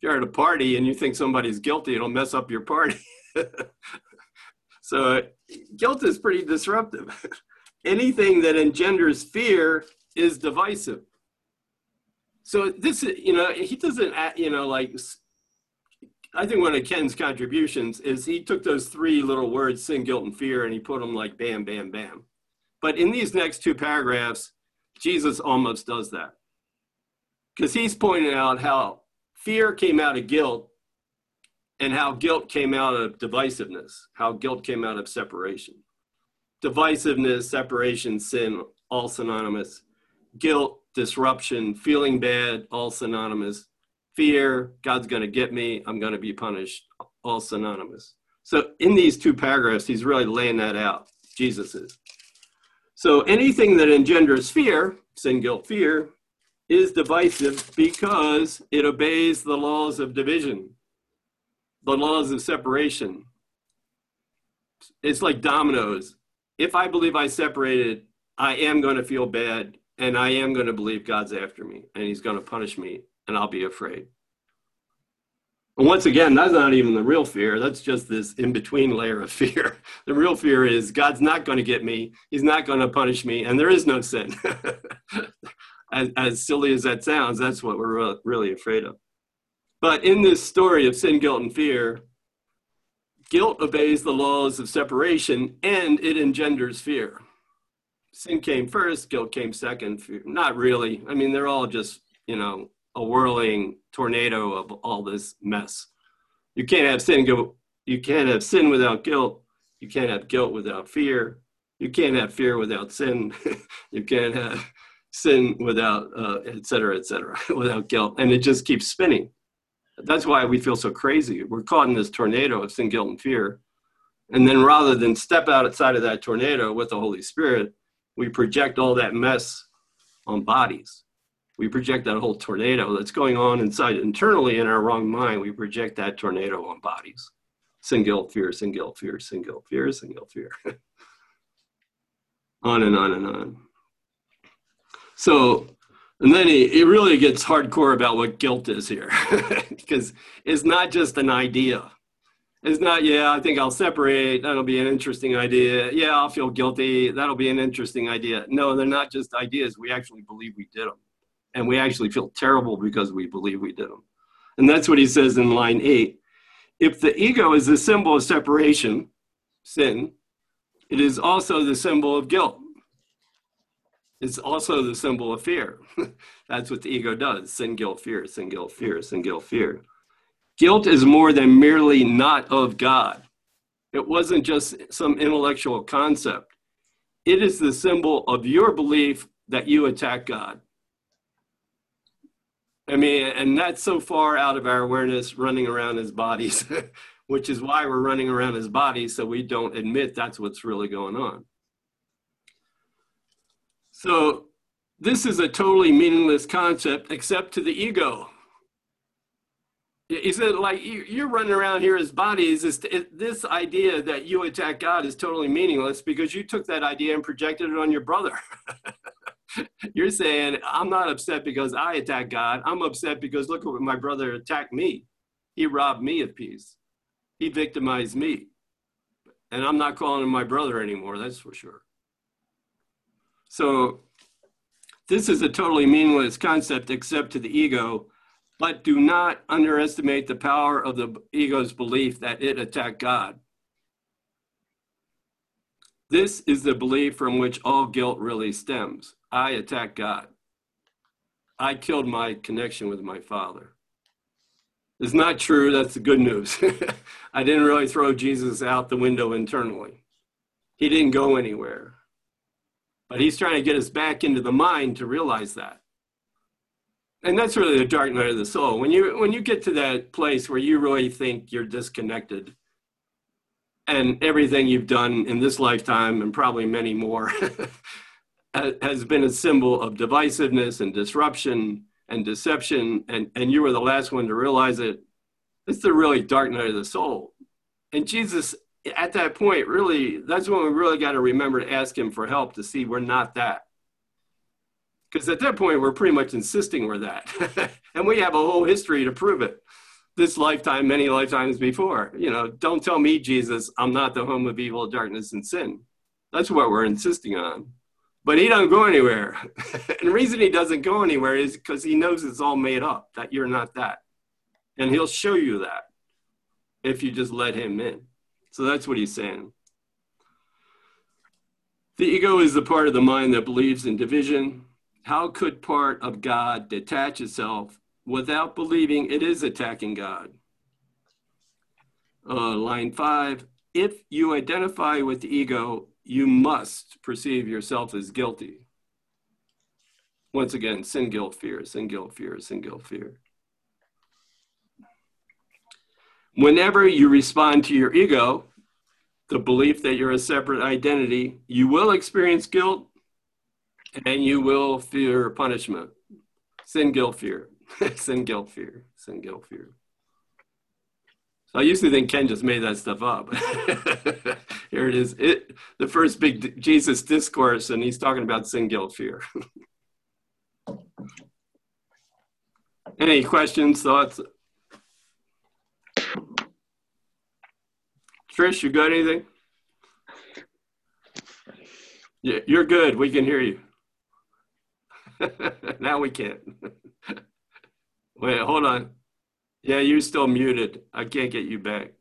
You're at a party and you think somebody's guilty, it'll mess up your party. [LAUGHS] so, guilt is pretty disruptive. [LAUGHS] Anything that engenders fear is divisive. So this, you know, he doesn't, act, you know, like I think one of Ken's contributions is he took those three little words, sin, guilt, and fear, and he put them like bam, bam, bam. But in these next two paragraphs, Jesus almost does that. Because he's pointing out how fear came out of guilt and how guilt came out of divisiveness, how guilt came out of separation. Divisiveness, separation, sin, all synonymous. Guilt, disruption, feeling bad, all synonymous fear, God's going to get me, I'm going to be punished, all synonymous. So in these two paragraphs, he's really laying that out. Jesus is. So anything that engenders fear, sin, guilt, fear, is divisive because it obeys the laws of division, the laws of separation. It's like dominoes. If I believe I separated, I am going to feel bad and I am going to believe God's after me and he's going to punish me and I'll be afraid. And once again, that's not even the real fear. That's just this in between layer of [LAUGHS] fear. The real fear is God's not going to get me. He's not going to punish me. And there is no sin. [LAUGHS] as, as, silly as that sounds, that's what we're really afraid of. But in this story of sin, guilt, and fear, guilt obeys the laws of separation and it engenders fear. Sin came first, guilt came second. Fear, not really. I mean, they're all just, you know, a whirling tornado of all this mess. You can't have sin go. You can't have sin without guilt. You can't have guilt without fear. You can't have fear without sin. [LAUGHS] you can't have sin without uh, et cetera, et cetera, [LAUGHS] without guilt. And it just keeps spinning. That's why we feel so crazy. We're caught in this tornado of sin, guilt, and fear. And then rather than step outside of that tornado with the Holy Spirit, we project all that mess on bodies we project that whole tornado that's going on inside internally in our wrong mind. We project that tornado on bodies. Sin, guilt, fear, sin, guilt, fear, sin, guilt, fear, sin, guilt, fear. [LAUGHS] on and on and on. So, and then it, it really gets hardcore about what guilt is here, [LAUGHS] because it's not just an idea. It's not, yeah, I think I'll separate. That'll be an interesting idea. Yeah, I'll feel guilty. That'll be an interesting idea. No, they're not just ideas. We actually believe we did them and we actually feel terrible because we believe we did them. And that's what he says in line eight. If the ego is the symbol of separation, sin, It is also the symbol of guilt. It's also the symbol of fear. [LAUGHS] That's what the ego does sin, guilt, fear, sin, guilt, fear, sin, guilt, fear. Guilt is more than merely not of God. It wasn't just some intellectual concept. It is the symbol of your belief that you attack God. I mean, and that's so far out of our awareness running around as bodies, [LAUGHS] which is why we're running around as bodies so we don't admit that's what's really going on. So, this is a totally meaningless concept except to the ego. He said, like, you're running around here as bodies. This, this idea that you attack God is totally meaningless because you took that idea and projected it on your brother. [LAUGHS] you're saying, I'm not upset because I attack God. I'm upset because look what my brother attacked me. He robbed me of peace, he victimized me. And I'm not calling him my brother anymore, that's for sure. So, this is a totally meaningless concept except to the ego but do not underestimate the power of the ego's belief that it attacked God. This is the belief from which all guilt really stems. I attack God. I killed my connection with my father. It's not true. That's the good news. [LAUGHS] I didn't really throw Jesus out the window internally. He didn't go anywhere. But he's trying to get us back into the mind to realize that. And that's really the dark night of the soul. When you when you get to that place where you really think you're disconnected and everything you've done in this lifetime and probably many more [LAUGHS] has been a symbol of divisiveness and disruption and deception and and you were the last one to realize it it's the really dark night of the soul. And jesus at that point really that's when we really got to remember to ask him for help to see we're not that. Because at that point we're pretty much insisting we're that. [LAUGHS] And we have a whole history to prove it. This lifetime many lifetimes before. You know don't tell me jesus i'm not the home of evil darkness and sin. That's what we're insisting on. But he doesn't go anywhere. [LAUGHS] And the reason he doesn't go anywhere is because he knows it's all made up that you're not that. And he'll show you that if you just let him in so that's what he's saying the ego is the part of the mind that believes in division how could part of God detach itself without believing it is attacking God? Uh, line five, if you identify with the ego, you must perceive yourself as guilty. Once again, sin, guilt, fear, sin, guilt, fear, sin, guilt, fear. Whenever you respond to your ego, the belief that you're a separate identity, you will experience guilt and you will fear punishment. Sin, guilt, fear. [LAUGHS] sin, guilt, fear. Sin, guilt, fear. So I used to think Ken just made that stuff up. [LAUGHS] Here it is. It the first big Jesus discourse, and he's talking about sin, guilt, fear. [LAUGHS] Any questions, thoughts? Trish, you got anything? Yeah, you're good. We can hear you. [LAUGHS] now we can't. [LAUGHS] Wait, hold on. Yeah, you're still muted. I can't get you back.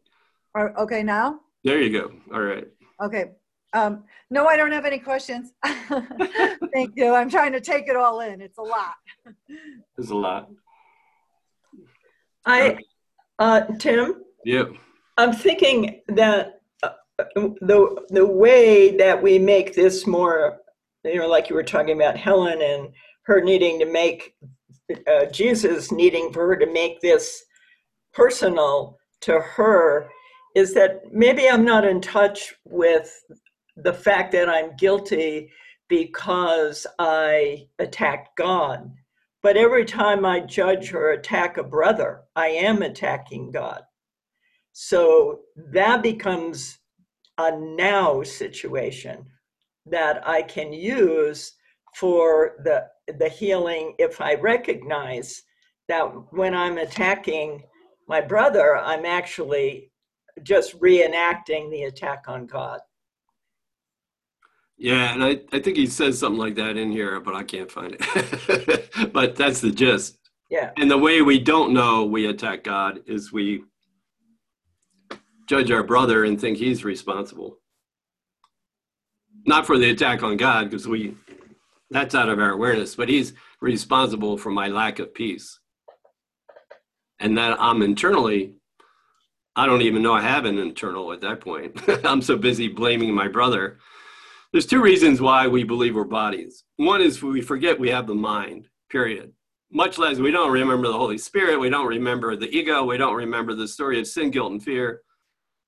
Are, Okay, now? There you go. All right. Okay. Um, no, I don't have any questions. [LAUGHS] Thank you. I'm trying to take it all in. It's a lot. It's a lot. I, uh, Tim? Yeah. I'm thinking that uh, the the way that we make this more, you know, like you were talking about Helen and her needing to make uh, Jesus needing for her to make this personal to her is that maybe I'm not in touch with the fact that I'm guilty because I attacked God. But every time I judge or attack a brother, I am attacking God. So that becomes a now situation that I can use for the the healing if I recognize that when I'm attacking my brother, I'm actually just reenacting the attack on God. Yeah, and I, I think he says something like that in here, but I can't find it. [LAUGHS] but that's the gist. Yeah. And the way we don't know we attack God is we judge our brother and think he's responsible. not for the attack on God, because we that's out of our awareness, but he's responsible for my lack of peace. And that I'm internally, I don't even know I have an internal at that point. [LAUGHS] I'm so busy blaming my brother. There's two reasons why we believe we're bodies. One is we forget we have the mind, period. Much less we don't remember the Holy Spirit, we don't remember the ego, we don't remember the story of sin, guilt, and fear.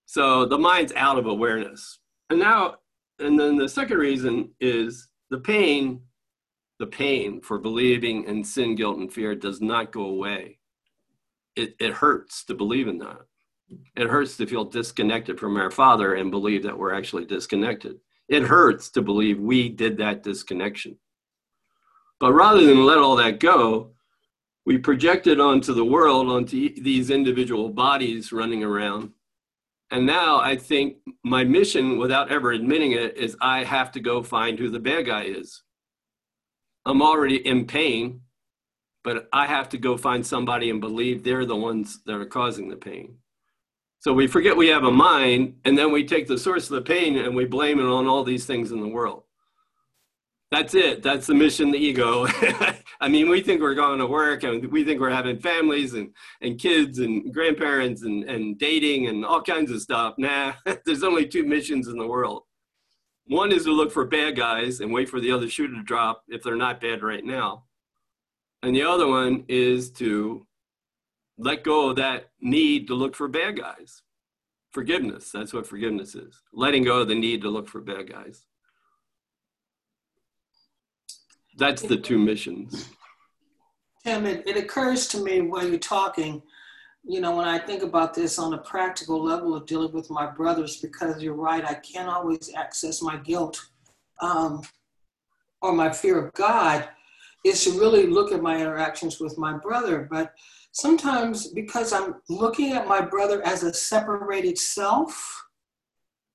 So the mind's out of awareness. And now, and then the second reason is the pain the pain for believing in sin, guilt, and fear does not go away. It, it hurts to believe in that. It hurts to feel disconnected from our Father and believe that we're actually disconnected. It hurts to believe we did that disconnection. But rather than let all that go, we project it onto the world, onto these individual bodies running around. And now I think my mission, without ever admitting it, is I have to go find who the bad guy is. I'm already in pain, but I have to go find somebody and believe they're the ones that are causing the pain. So we forget we have a mind, and then we take the source of the pain and we blame it on all these things in the world. That's it. That's the mission, the ego. [LAUGHS] I mean, we think we're going to work and we think we're having families and, and kids and grandparents and, and dating and all kinds of stuff. Nah, [LAUGHS] there's only two missions in the world one is to look for bad guys and wait for the other shoe to drop if they're not bad right now. And the other one is to let go of that need to look for bad guys. Forgiveness, that's what forgiveness is. Letting go of the need to look for bad guys. That's the two missions. Tim, it, it occurs to me while you're talking you know, when I think about this on a practical level of dealing with my brothers, because you're right, I can't always access my guilt um, or my fear of God, is to really look at my interactions with my brother. But sometimes because I'm looking at my brother as a separated self,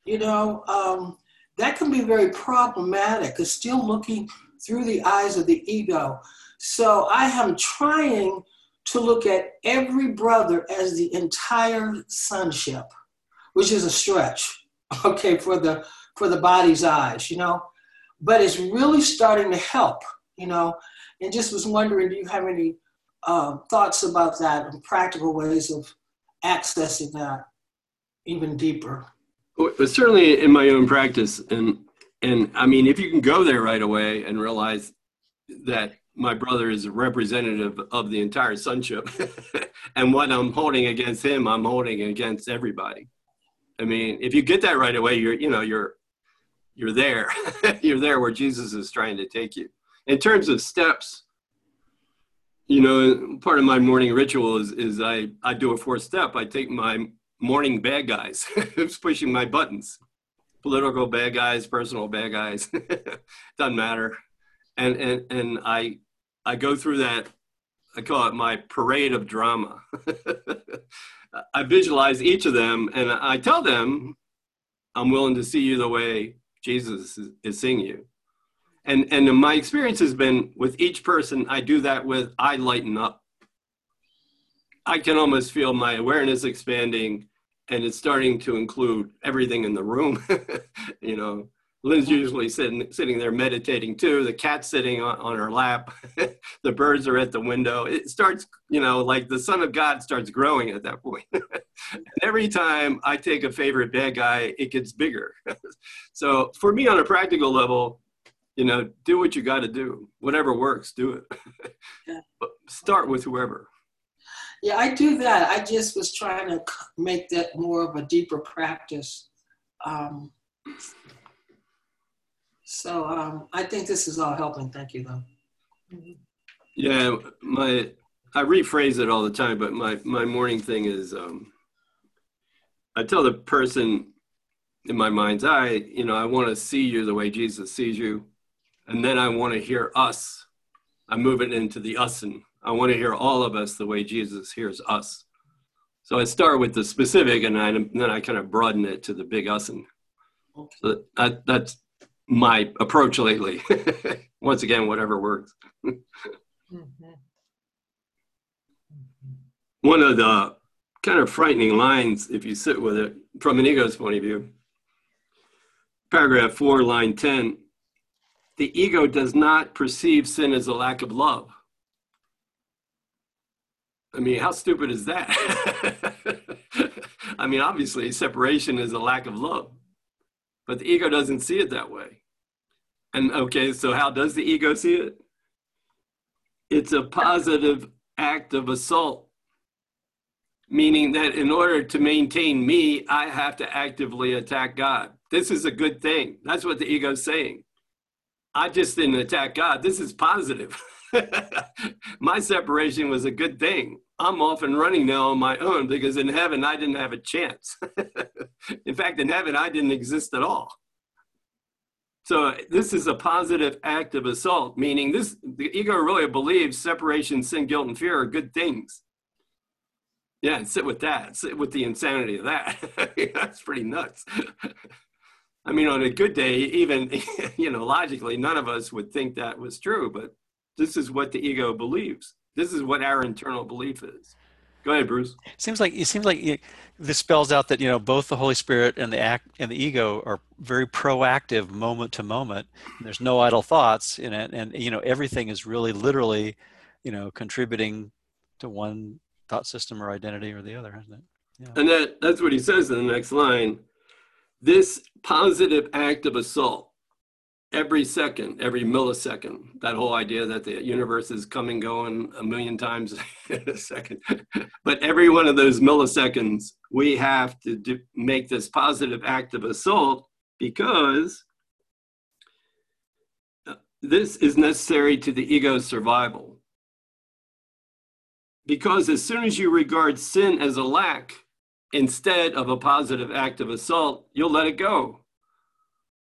you know, um, that can be very problematic, is still looking through the eyes of the ego. So I am trying to look at every brother as the entire sonship, which is a stretch, [LAUGHS] okay, for the for the body's eyes, you know. But it's really starting to help, you know. And just was wondering, do you have any uh, thoughts about that and practical ways of accessing that even deeper? Well, certainly in my own practice, and and I mean, if you can go there right away and realize that my brother is a representative of the entire sonship [LAUGHS] and what i'm holding against him i'm holding against everybody. I mean if you get that right away you're you know you're you're there. [LAUGHS] You're there where jesus is trying to take you. In terms of steps you know part of my morning ritual is is i i do a fourth step. I take my morning bad guys who's [LAUGHS] pushing my buttons political bad guys personal bad guys [LAUGHS] doesn't matter and and and i I go through that, I call it my parade of drama. [LAUGHS] I visualize each of them and I tell them, I'm willing to see you the way Jesus is, seeing you. And, and my experience has been with each person I do that with, I lighten up. I can almost feel my awareness expanding and it's starting to include everything in the room. [LAUGHS] you know, Lynn's usually sitting sitting there meditating too. The cat's sitting on, on her lap. [LAUGHS] the birds are at the window. It starts, you know, like the Son of God starts growing at that point. [LAUGHS] every time I take a favorite bad guy, it gets bigger. so for me, on a practical level, you know, do what you got to do. Whatever works, do it. But start with whoever. Yeah, I do that. I just was trying to make that more of a deeper practice. Um, so um, I think this is all helping. Thank you, though. Yeah, my I rephrase it all the time, but my my morning thing is um, I tell the person in my mind's eye, you know, I want to see you the way Jesus sees you, and then I want to hear us. I move it into the us, and I want to hear all of us the way Jesus hears us. So I start with the specific, and, I, and then I kind of broaden it to the big us. And so that, that's my approach lately. [LAUGHS] Once again, whatever works. mm-hmm. One of the kind of frightening lines, if you sit with it from an ego's point of view, paragraph 4, line 10, the ego does not perceive sin as a lack of love. I mean, how stupid is that? [LAUGHS] I mean, obviously, separation is a lack of love, but the ego doesn't see it that way. And okay, so how does the ego see it? It's a positive act of assault, meaning that in order to maintain me, I have to actively attack God. This is a good thing. That's what the ego's saying. I just didn't attack God. This is positive. [LAUGHS] my separation was a good thing. I'm off and running now on my own because in heaven I didn't have a chance. [LAUGHS] in fact, in heaven I didn't exist at all. So this is a positive act of assault, meaning this the ego really believes separation, sin, guilt, and fear are good things. Yeah, and sit with that. Sit with the insanity of that. [LAUGHS] That's pretty nuts. [LAUGHS] I mean, on a good day, even you know, logically, none of us would think that was true, but this is what the ego believes. This is what our internal belief is. Go ahead, Bruce. It seems like it seems like this spells out that you know both the Holy Spirit and the act and the ego are very proactive, moment to moment. There's no idle thoughts in it, and you know everything is really literally, you know, contributing to one thought system or identity or the other, isn't it? Yeah. And that that's what he says in the next line. This positive act of assault every second, every millisecond, that whole idea that the universe is coming, going a million times [LAUGHS] a second. but every one of those milliseconds, we have to do, make this positive act of assault because uh, this is necessary to the ego's survival. Because as soon as you regard sin as a lack instead of a positive act of assault, you'll let it go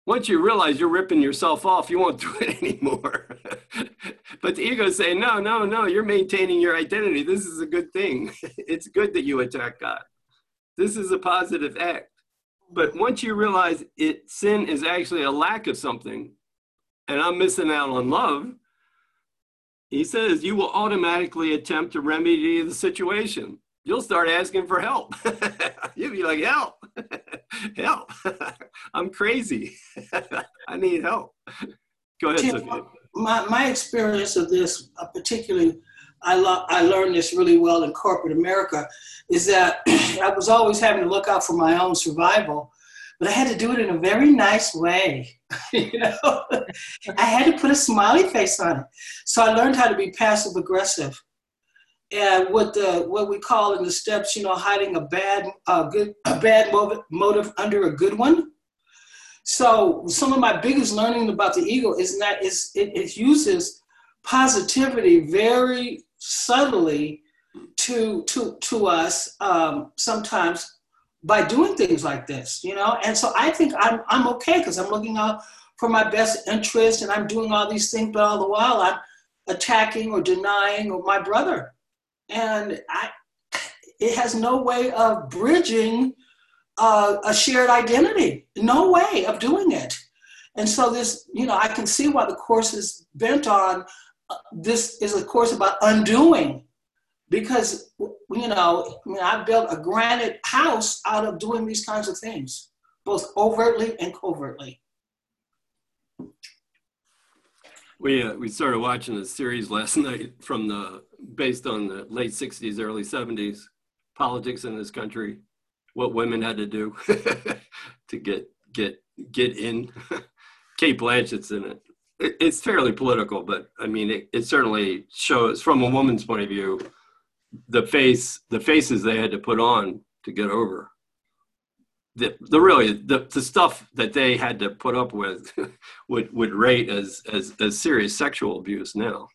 once you realize you're ripping yourself off, you won't [LAUGHS] do it anymore. [LAUGHS] but the ego saying, no, no, no, you're maintaining your identity. This is a good thing. [LAUGHS] it's good that you attack God. This is a positive act. But once you realize it, sin is actually a lack of something, and I'm missing out on love, he says you will automatically attempt to remedy the situation you'll start asking for help. You'll be like, help, [LAUGHS] help. [LAUGHS] I'm crazy. [LAUGHS] I need help. Go ahead, Tim, Sophia. My, my experience of this, uh, particularly, I, lo- I learned this really well in corporate America, is that [CLEARS THROAT] I was always having to look out for my own survival, but I had to do it in a very nice way. you know, I had to put a smiley face on it. So I learned how to be passive aggressive and what the what we call in the steps, you know, hiding a bad a good a bad motive, motive under a good one. So some of my biggest learning about the ego is that it, it uses positivity very subtly to to to us um, sometimes by doing things like this, you know. And so I think I'm I'm okay because I'm looking out for my best interest and I'm doing all these things, but all the while I'm attacking or denying or my brother and I, it has no way of bridging uh, a shared identity. No way of doing it. And so this, you know, I can see why the course is bent on. Uh, this is a course about undoing, because you know, I mean, I built a granite house out of doing these kinds of things, both overtly and covertly. We uh, we started watching a series [LAUGHS] last night from the based on the late '60s, early '70s politics in this country, what women had to do [LAUGHS] to get get get in. [LAUGHS] Cate Blanchett's in it. it. It's fairly political, but I mean, it, it certainly shows from a woman's point of view the face the faces they had to put on to get over the, the really the, the stuff that they had to put up with [LAUGHS] would would rate as as, as serious sexual abuse now.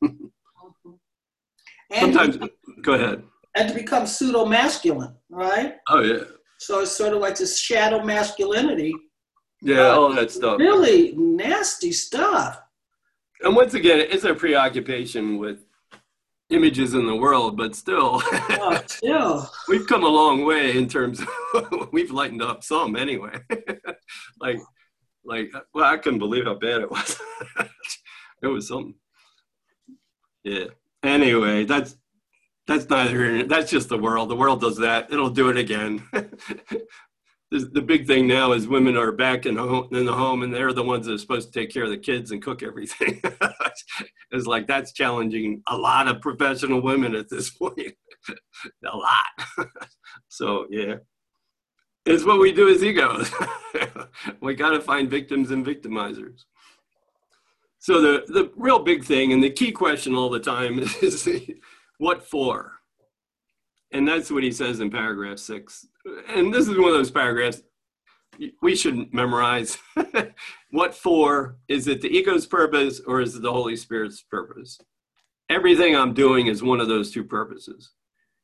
Sometimes, go ahead. And to become pseudo masculine, right? Oh yeah. So it's sort of like this shadow masculinity. Yeah, uh, all that stuff. Really nasty stuff. And once again, it's a preoccupation with images in the world, but still, oh, still. [LAUGHS] we've come a long way in terms of [LAUGHS] we've lightened up some anyway. [LAUGHS] like, like, well, I couldn't believe how bad it was. it was something. Yeah. Anyway, that's that's neither. That's just the world. The world does that. It'll do it again. [LAUGHS] the, big thing now is women are back in, home, in the home and they're the ones that are supposed to take care of the kids and cook everything. [LAUGHS] it's like that's challenging a lot of professional women at this [LAUGHS] point. a lot. so, yeah. It's what we do as egos. we got to find victims and victimizers. So the, the real big thing and the key question all the time [LAUGHS] is what for? And that's what he says in paragraph six. And this is one of those paragraphs we shouldn't memorize. [LAUGHS] what for? Is it the ego's purpose or is it the Holy Spirit's purpose? Everything I'm doing is one of those two purposes.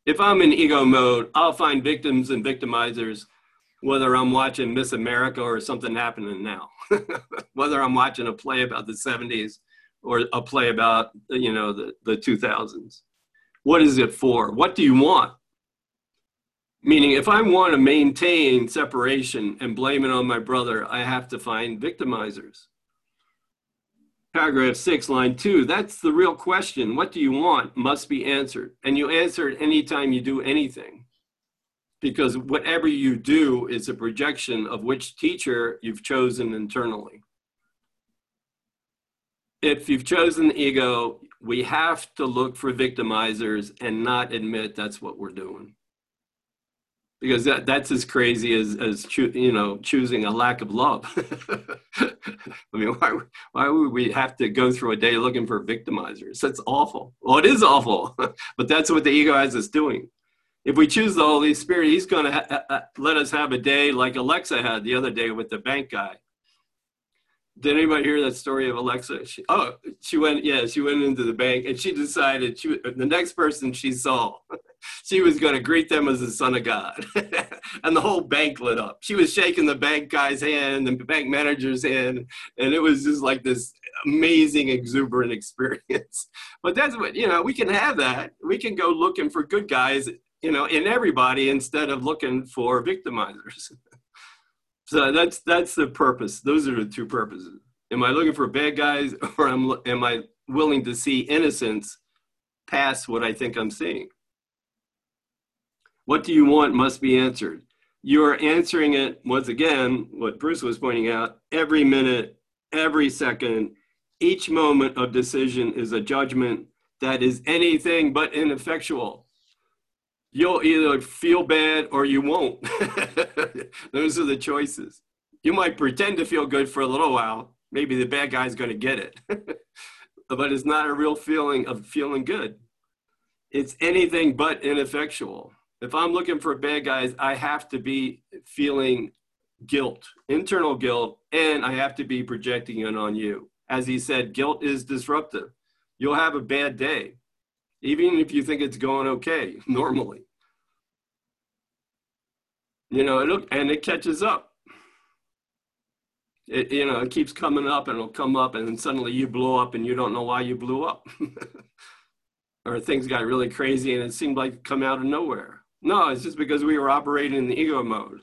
If I'm in ego mode, I'll find victims and victimizers, whether I'm watching Miss America or something happening now, [LAUGHS] whether I'm watching a play about the 70s or a play about, you know, the, the 2000s. What is it for? What do you want? Meaning, if I want to maintain separation and blame it on my brother, I have to find victimizers. Paragraph six, line two, that's the real question. What do you want must be answered. And you answer it anytime you do anything. Because whatever you do is a projection of which teacher you've chosen internally if you've chosen ego, we have to look for victimizers and not admit that's what we're doing. Because that, that's as crazy as, as you know, choosing a lack of love. [LAUGHS] I mean, why, why would we have to go through a day looking for victimizers? That's awful. Well, it is awful, [LAUGHS] but that's what the ego has us doing. If we choose the Holy Spirit, He's going to ha- ha- let us have a day like Alexa had the other day with the bank guy did anybody hear that story of Alexa? She, oh, she went, yeah, she went into the bank and she decided she, the next person she saw, [LAUGHS] she was going to greet them as the son of God. [LAUGHS] and the whole bank lit up. She was shaking the bank guy's hand and the bank manager's hand. And it was just like this amazing, exuberant [LAUGHS] experience. But that's what, you know, we can have that. We can go looking for good guys, you know, in everybody instead of looking for victimizers. [LAUGHS] So that's that's the purpose. Those are the two purposes. Am I looking for bad guys, [LAUGHS] or am am I willing to see innocence past what I think I'm seeing? What do you want must be answered. You are answering it once again. What Bruce was pointing out: every minute, every second, each moment of decision is a judgment that is anything but ineffectual you'll either feel bad or you won't. [LAUGHS] Those are the choices. You might pretend to feel good for a little while. Maybe the bad guy's going to get it. [LAUGHS] but it's not a real feeling of feeling good. It's anything but ineffectual. If I'm looking for bad guys, I have to be feeling guilt, internal guilt, and I have to be projecting it on you. As he said, guilt is disruptive. You'll have a bad day, even if you think it's going okay normally you know, it and it catches up. It, you know, it keeps coming up and it'll come up and then suddenly you blow up and you don't know why you blew up. [LAUGHS] or things got really crazy and it seemed like it come out of nowhere. No, it's just because we were operating in the ego mode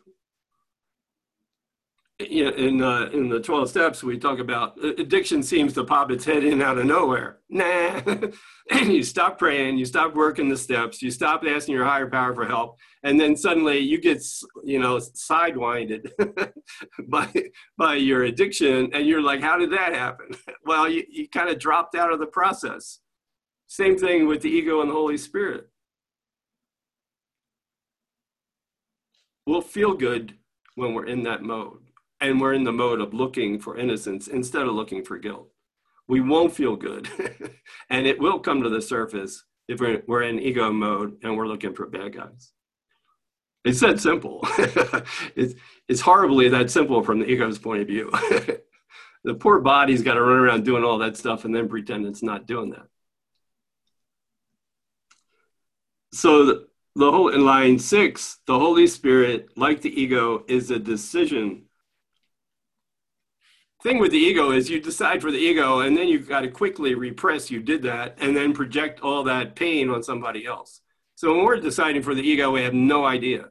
in uh, in the 12 steps we talk about uh, addiction seems to pop its head in out of nowhere. Nah. [LAUGHS] And you stop praying you stop working the steps you stop asking your higher power for help and then suddenly you get you know sidewinded [LAUGHS] by by your addiction and you're like how did that happen? [LAUGHS] Well you, you kind of dropped out of the process. Same thing with the ego and the holy spirit. We'll feel good when we're in that mode and we're in the mode of looking for innocence instead of looking for guilt. We won't feel good, [LAUGHS] and it will come to the surface if we're, we're in ego mode and we're looking for bad guys. It's that simple. [LAUGHS] it's, it's horribly that simple from the ego's point of view. [LAUGHS] the poor body's got to run around doing all that stuff and then pretend it's not doing that. So the, the whole in line six, the Holy Spirit, like the ego, is a decision thing with the ego is you decide for the ego and then you've got to quickly repress you did that and then project all that pain on somebody else. So when we're deciding for the ego we have no idea.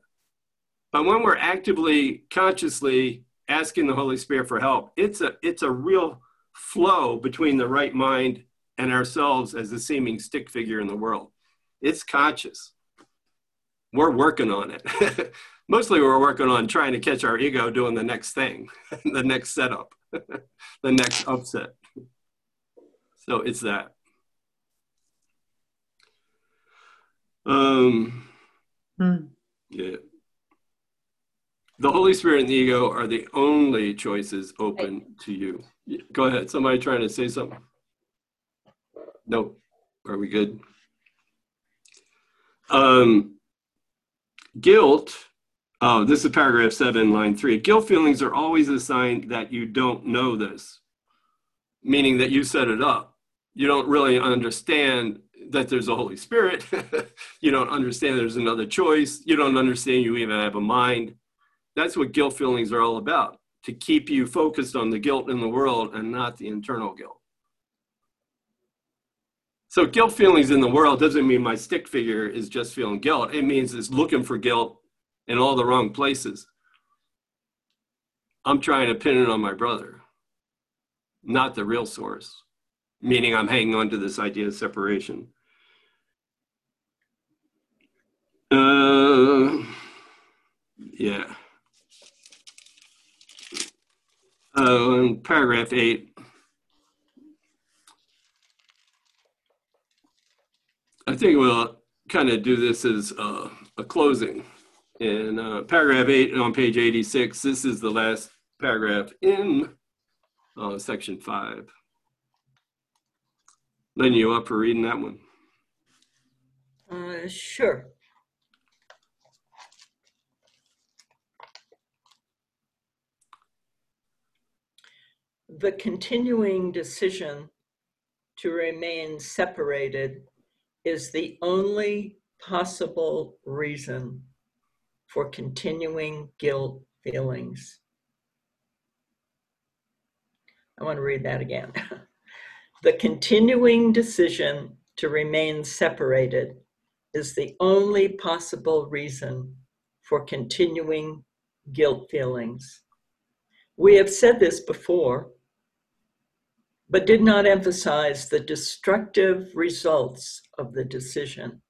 But when we're actively consciously asking the holy spirit for help it's a it's a real flow between the right mind and ourselves as the seeming stick figure in the world. It's conscious. We're working on it. [LAUGHS] Mostly we're working on trying to catch our ego doing the next thing, [LAUGHS] the next setup, [LAUGHS] the next upset. So it's that. Um, Hmm. yeah. The Holy Spirit and the ego are the only choices open to you. Go ahead. Somebody trying to say something? Nope. Are we good? Um, guilt. Oh, this is paragraph seven, line three. Guilt feelings are always a sign that you don't know this, meaning that you set it up. You don't really understand that there's a Holy Spirit. [LAUGHS] you don't understand there's another choice. You don't understand you even have a mind. That's what guilt feelings are all about to keep you focused on the guilt in the world and not the internal guilt. So, guilt feelings in the world doesn't mean my stick figure is just feeling guilt. It means it's looking for guilt in all the wrong places. I'm trying to pin it on my brother, not the real source, meaning I'm hanging on to this idea of separation. Uh, yeah. Uh, in paragraph eight, I think we'll kind of do this as uh, a closing. In uh, paragraph eight on page 86, this is the last paragraph in uh, section five. Letting you up for reading that one. Uh, sure. The continuing decision to remain separated is the only possible reason for continuing guilt feelings. I want to read that again. [LAUGHS] the continuing decision to remain separated is the only possible reason for continuing guilt feelings. We have said this before, but did not emphasize the destructive results of the decision.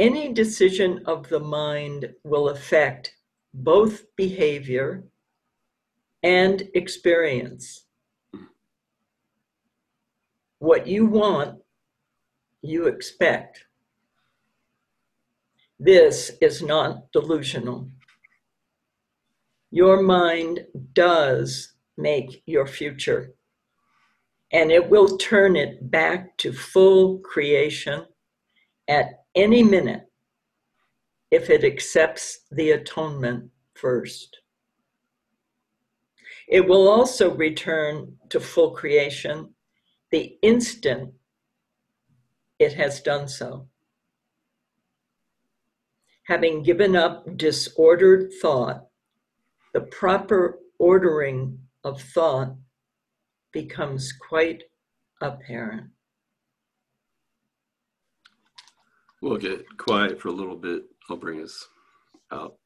Any decision of the mind will affect both behavior and experience. What you want, you expect. This is not delusional. Your mind does make your future, and it will turn it back to full creation at any minute if it accepts the atonement first. It will also return to full creation the instant it has done so. Having given up disordered thought, the proper ordering of thought becomes quite apparent. We'll get quiet for a little bit. I'll bring us out.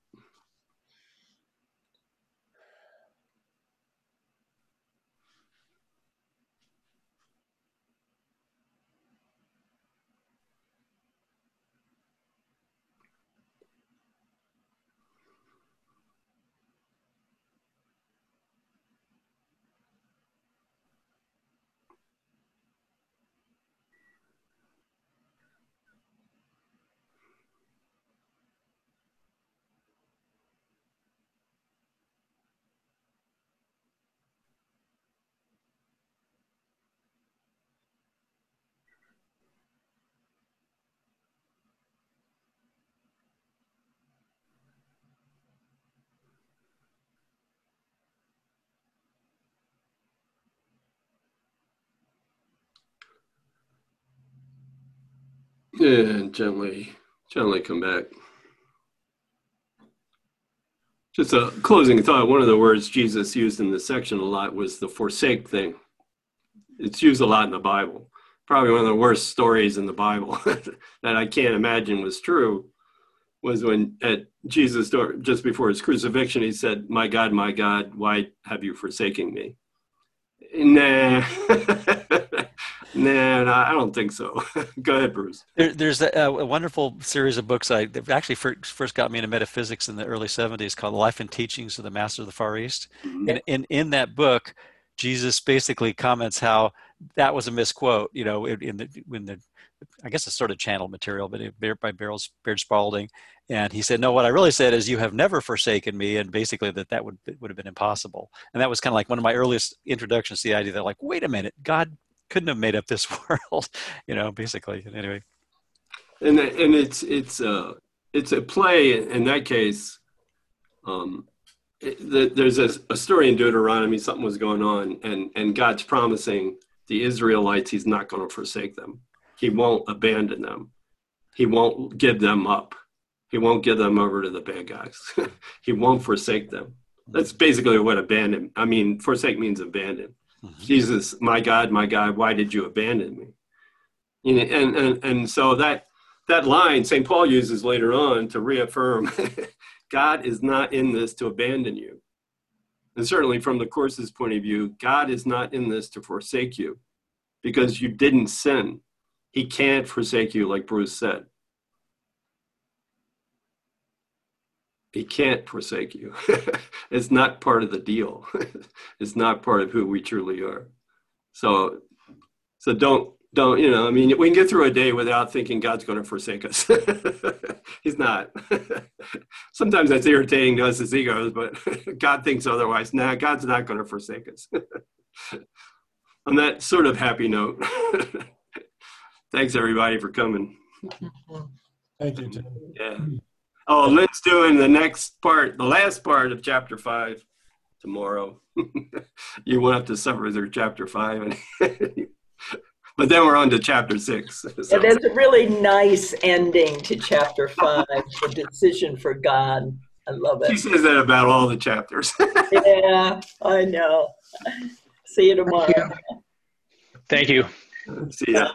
And gently, gently come back. Just a closing thought. One of the words Jesus used in this section a lot was the forsake thing. It's used a lot in the Bible. Probably one of the worst stories in the Bible [LAUGHS] that I can't imagine was true was when at Jesus' door, just before his crucifixion, he said, My God, my God, why have you forsaken me? Nah. [LAUGHS] nah, I don't think so. [LAUGHS] Go ahead, Bruce. There, there's a, a, wonderful series of books I that actually first, first got me into metaphysics in the early 70s called Life and Teachings of the Master of the Far East. Mm-hmm. And in, in that book, Jesus basically comments how that was a misquote, you know, in, the, when the, I guess it's sort of channel material, but it, by Baird Spalding. And he said, no, what I really said is you have never forsaken me. And basically that that would, would have been impossible. And that was kind of like one of my earliest introductions to the idea that like, wait a minute, God couldn't have made up this [LAUGHS] world, you know, basically. Anyway. And, and it's, it's, uh, it's a play in that case. Um, it, there's a, a story in Deuteronomy, something was going on and, and God's promising the Israelites, he's not going to forsake them. He won't abandon them. He won't give them up. He won't give them over to the bad guys. [LAUGHS] he won't forsake them. That's basically what abandon. I mean, forsake means abandon. Mm-hmm. Jesus, my God, my God, why did you abandon me? Know, and, and, and so that, that line St. Paul uses later on to reaffirm [LAUGHS] God is not in this to abandon you. And certainly from the Course's point of view, God is not in this to forsake you because you didn't sin. He can't forsake you, like Bruce said. He can't forsake you. [LAUGHS] it's not part of the deal. [LAUGHS] it's not part of who we truly are. So, so don't don't you know? I mean, we can get through a day without thinking God's going to forsake us. [LAUGHS] He's not. Sometimes that's irritating to us as egos, but God thinks otherwise. Nah, God's not going to forsake us. On that sort of happy note, thanks everybody for coming. Thank you. Tim. Yeah. Oh, Lynn's doing the next part, the last part of chapter five tomorrow. [LAUGHS] you won't have to suffer through chapter five. [LAUGHS] but then we're on to chapter six. [LAUGHS] So. Yeah, that's a really nice ending to chapter five, the decision for God. I love it. She says that about all the chapters. yeah, I know. See you tomorrow. Thank you. See ya.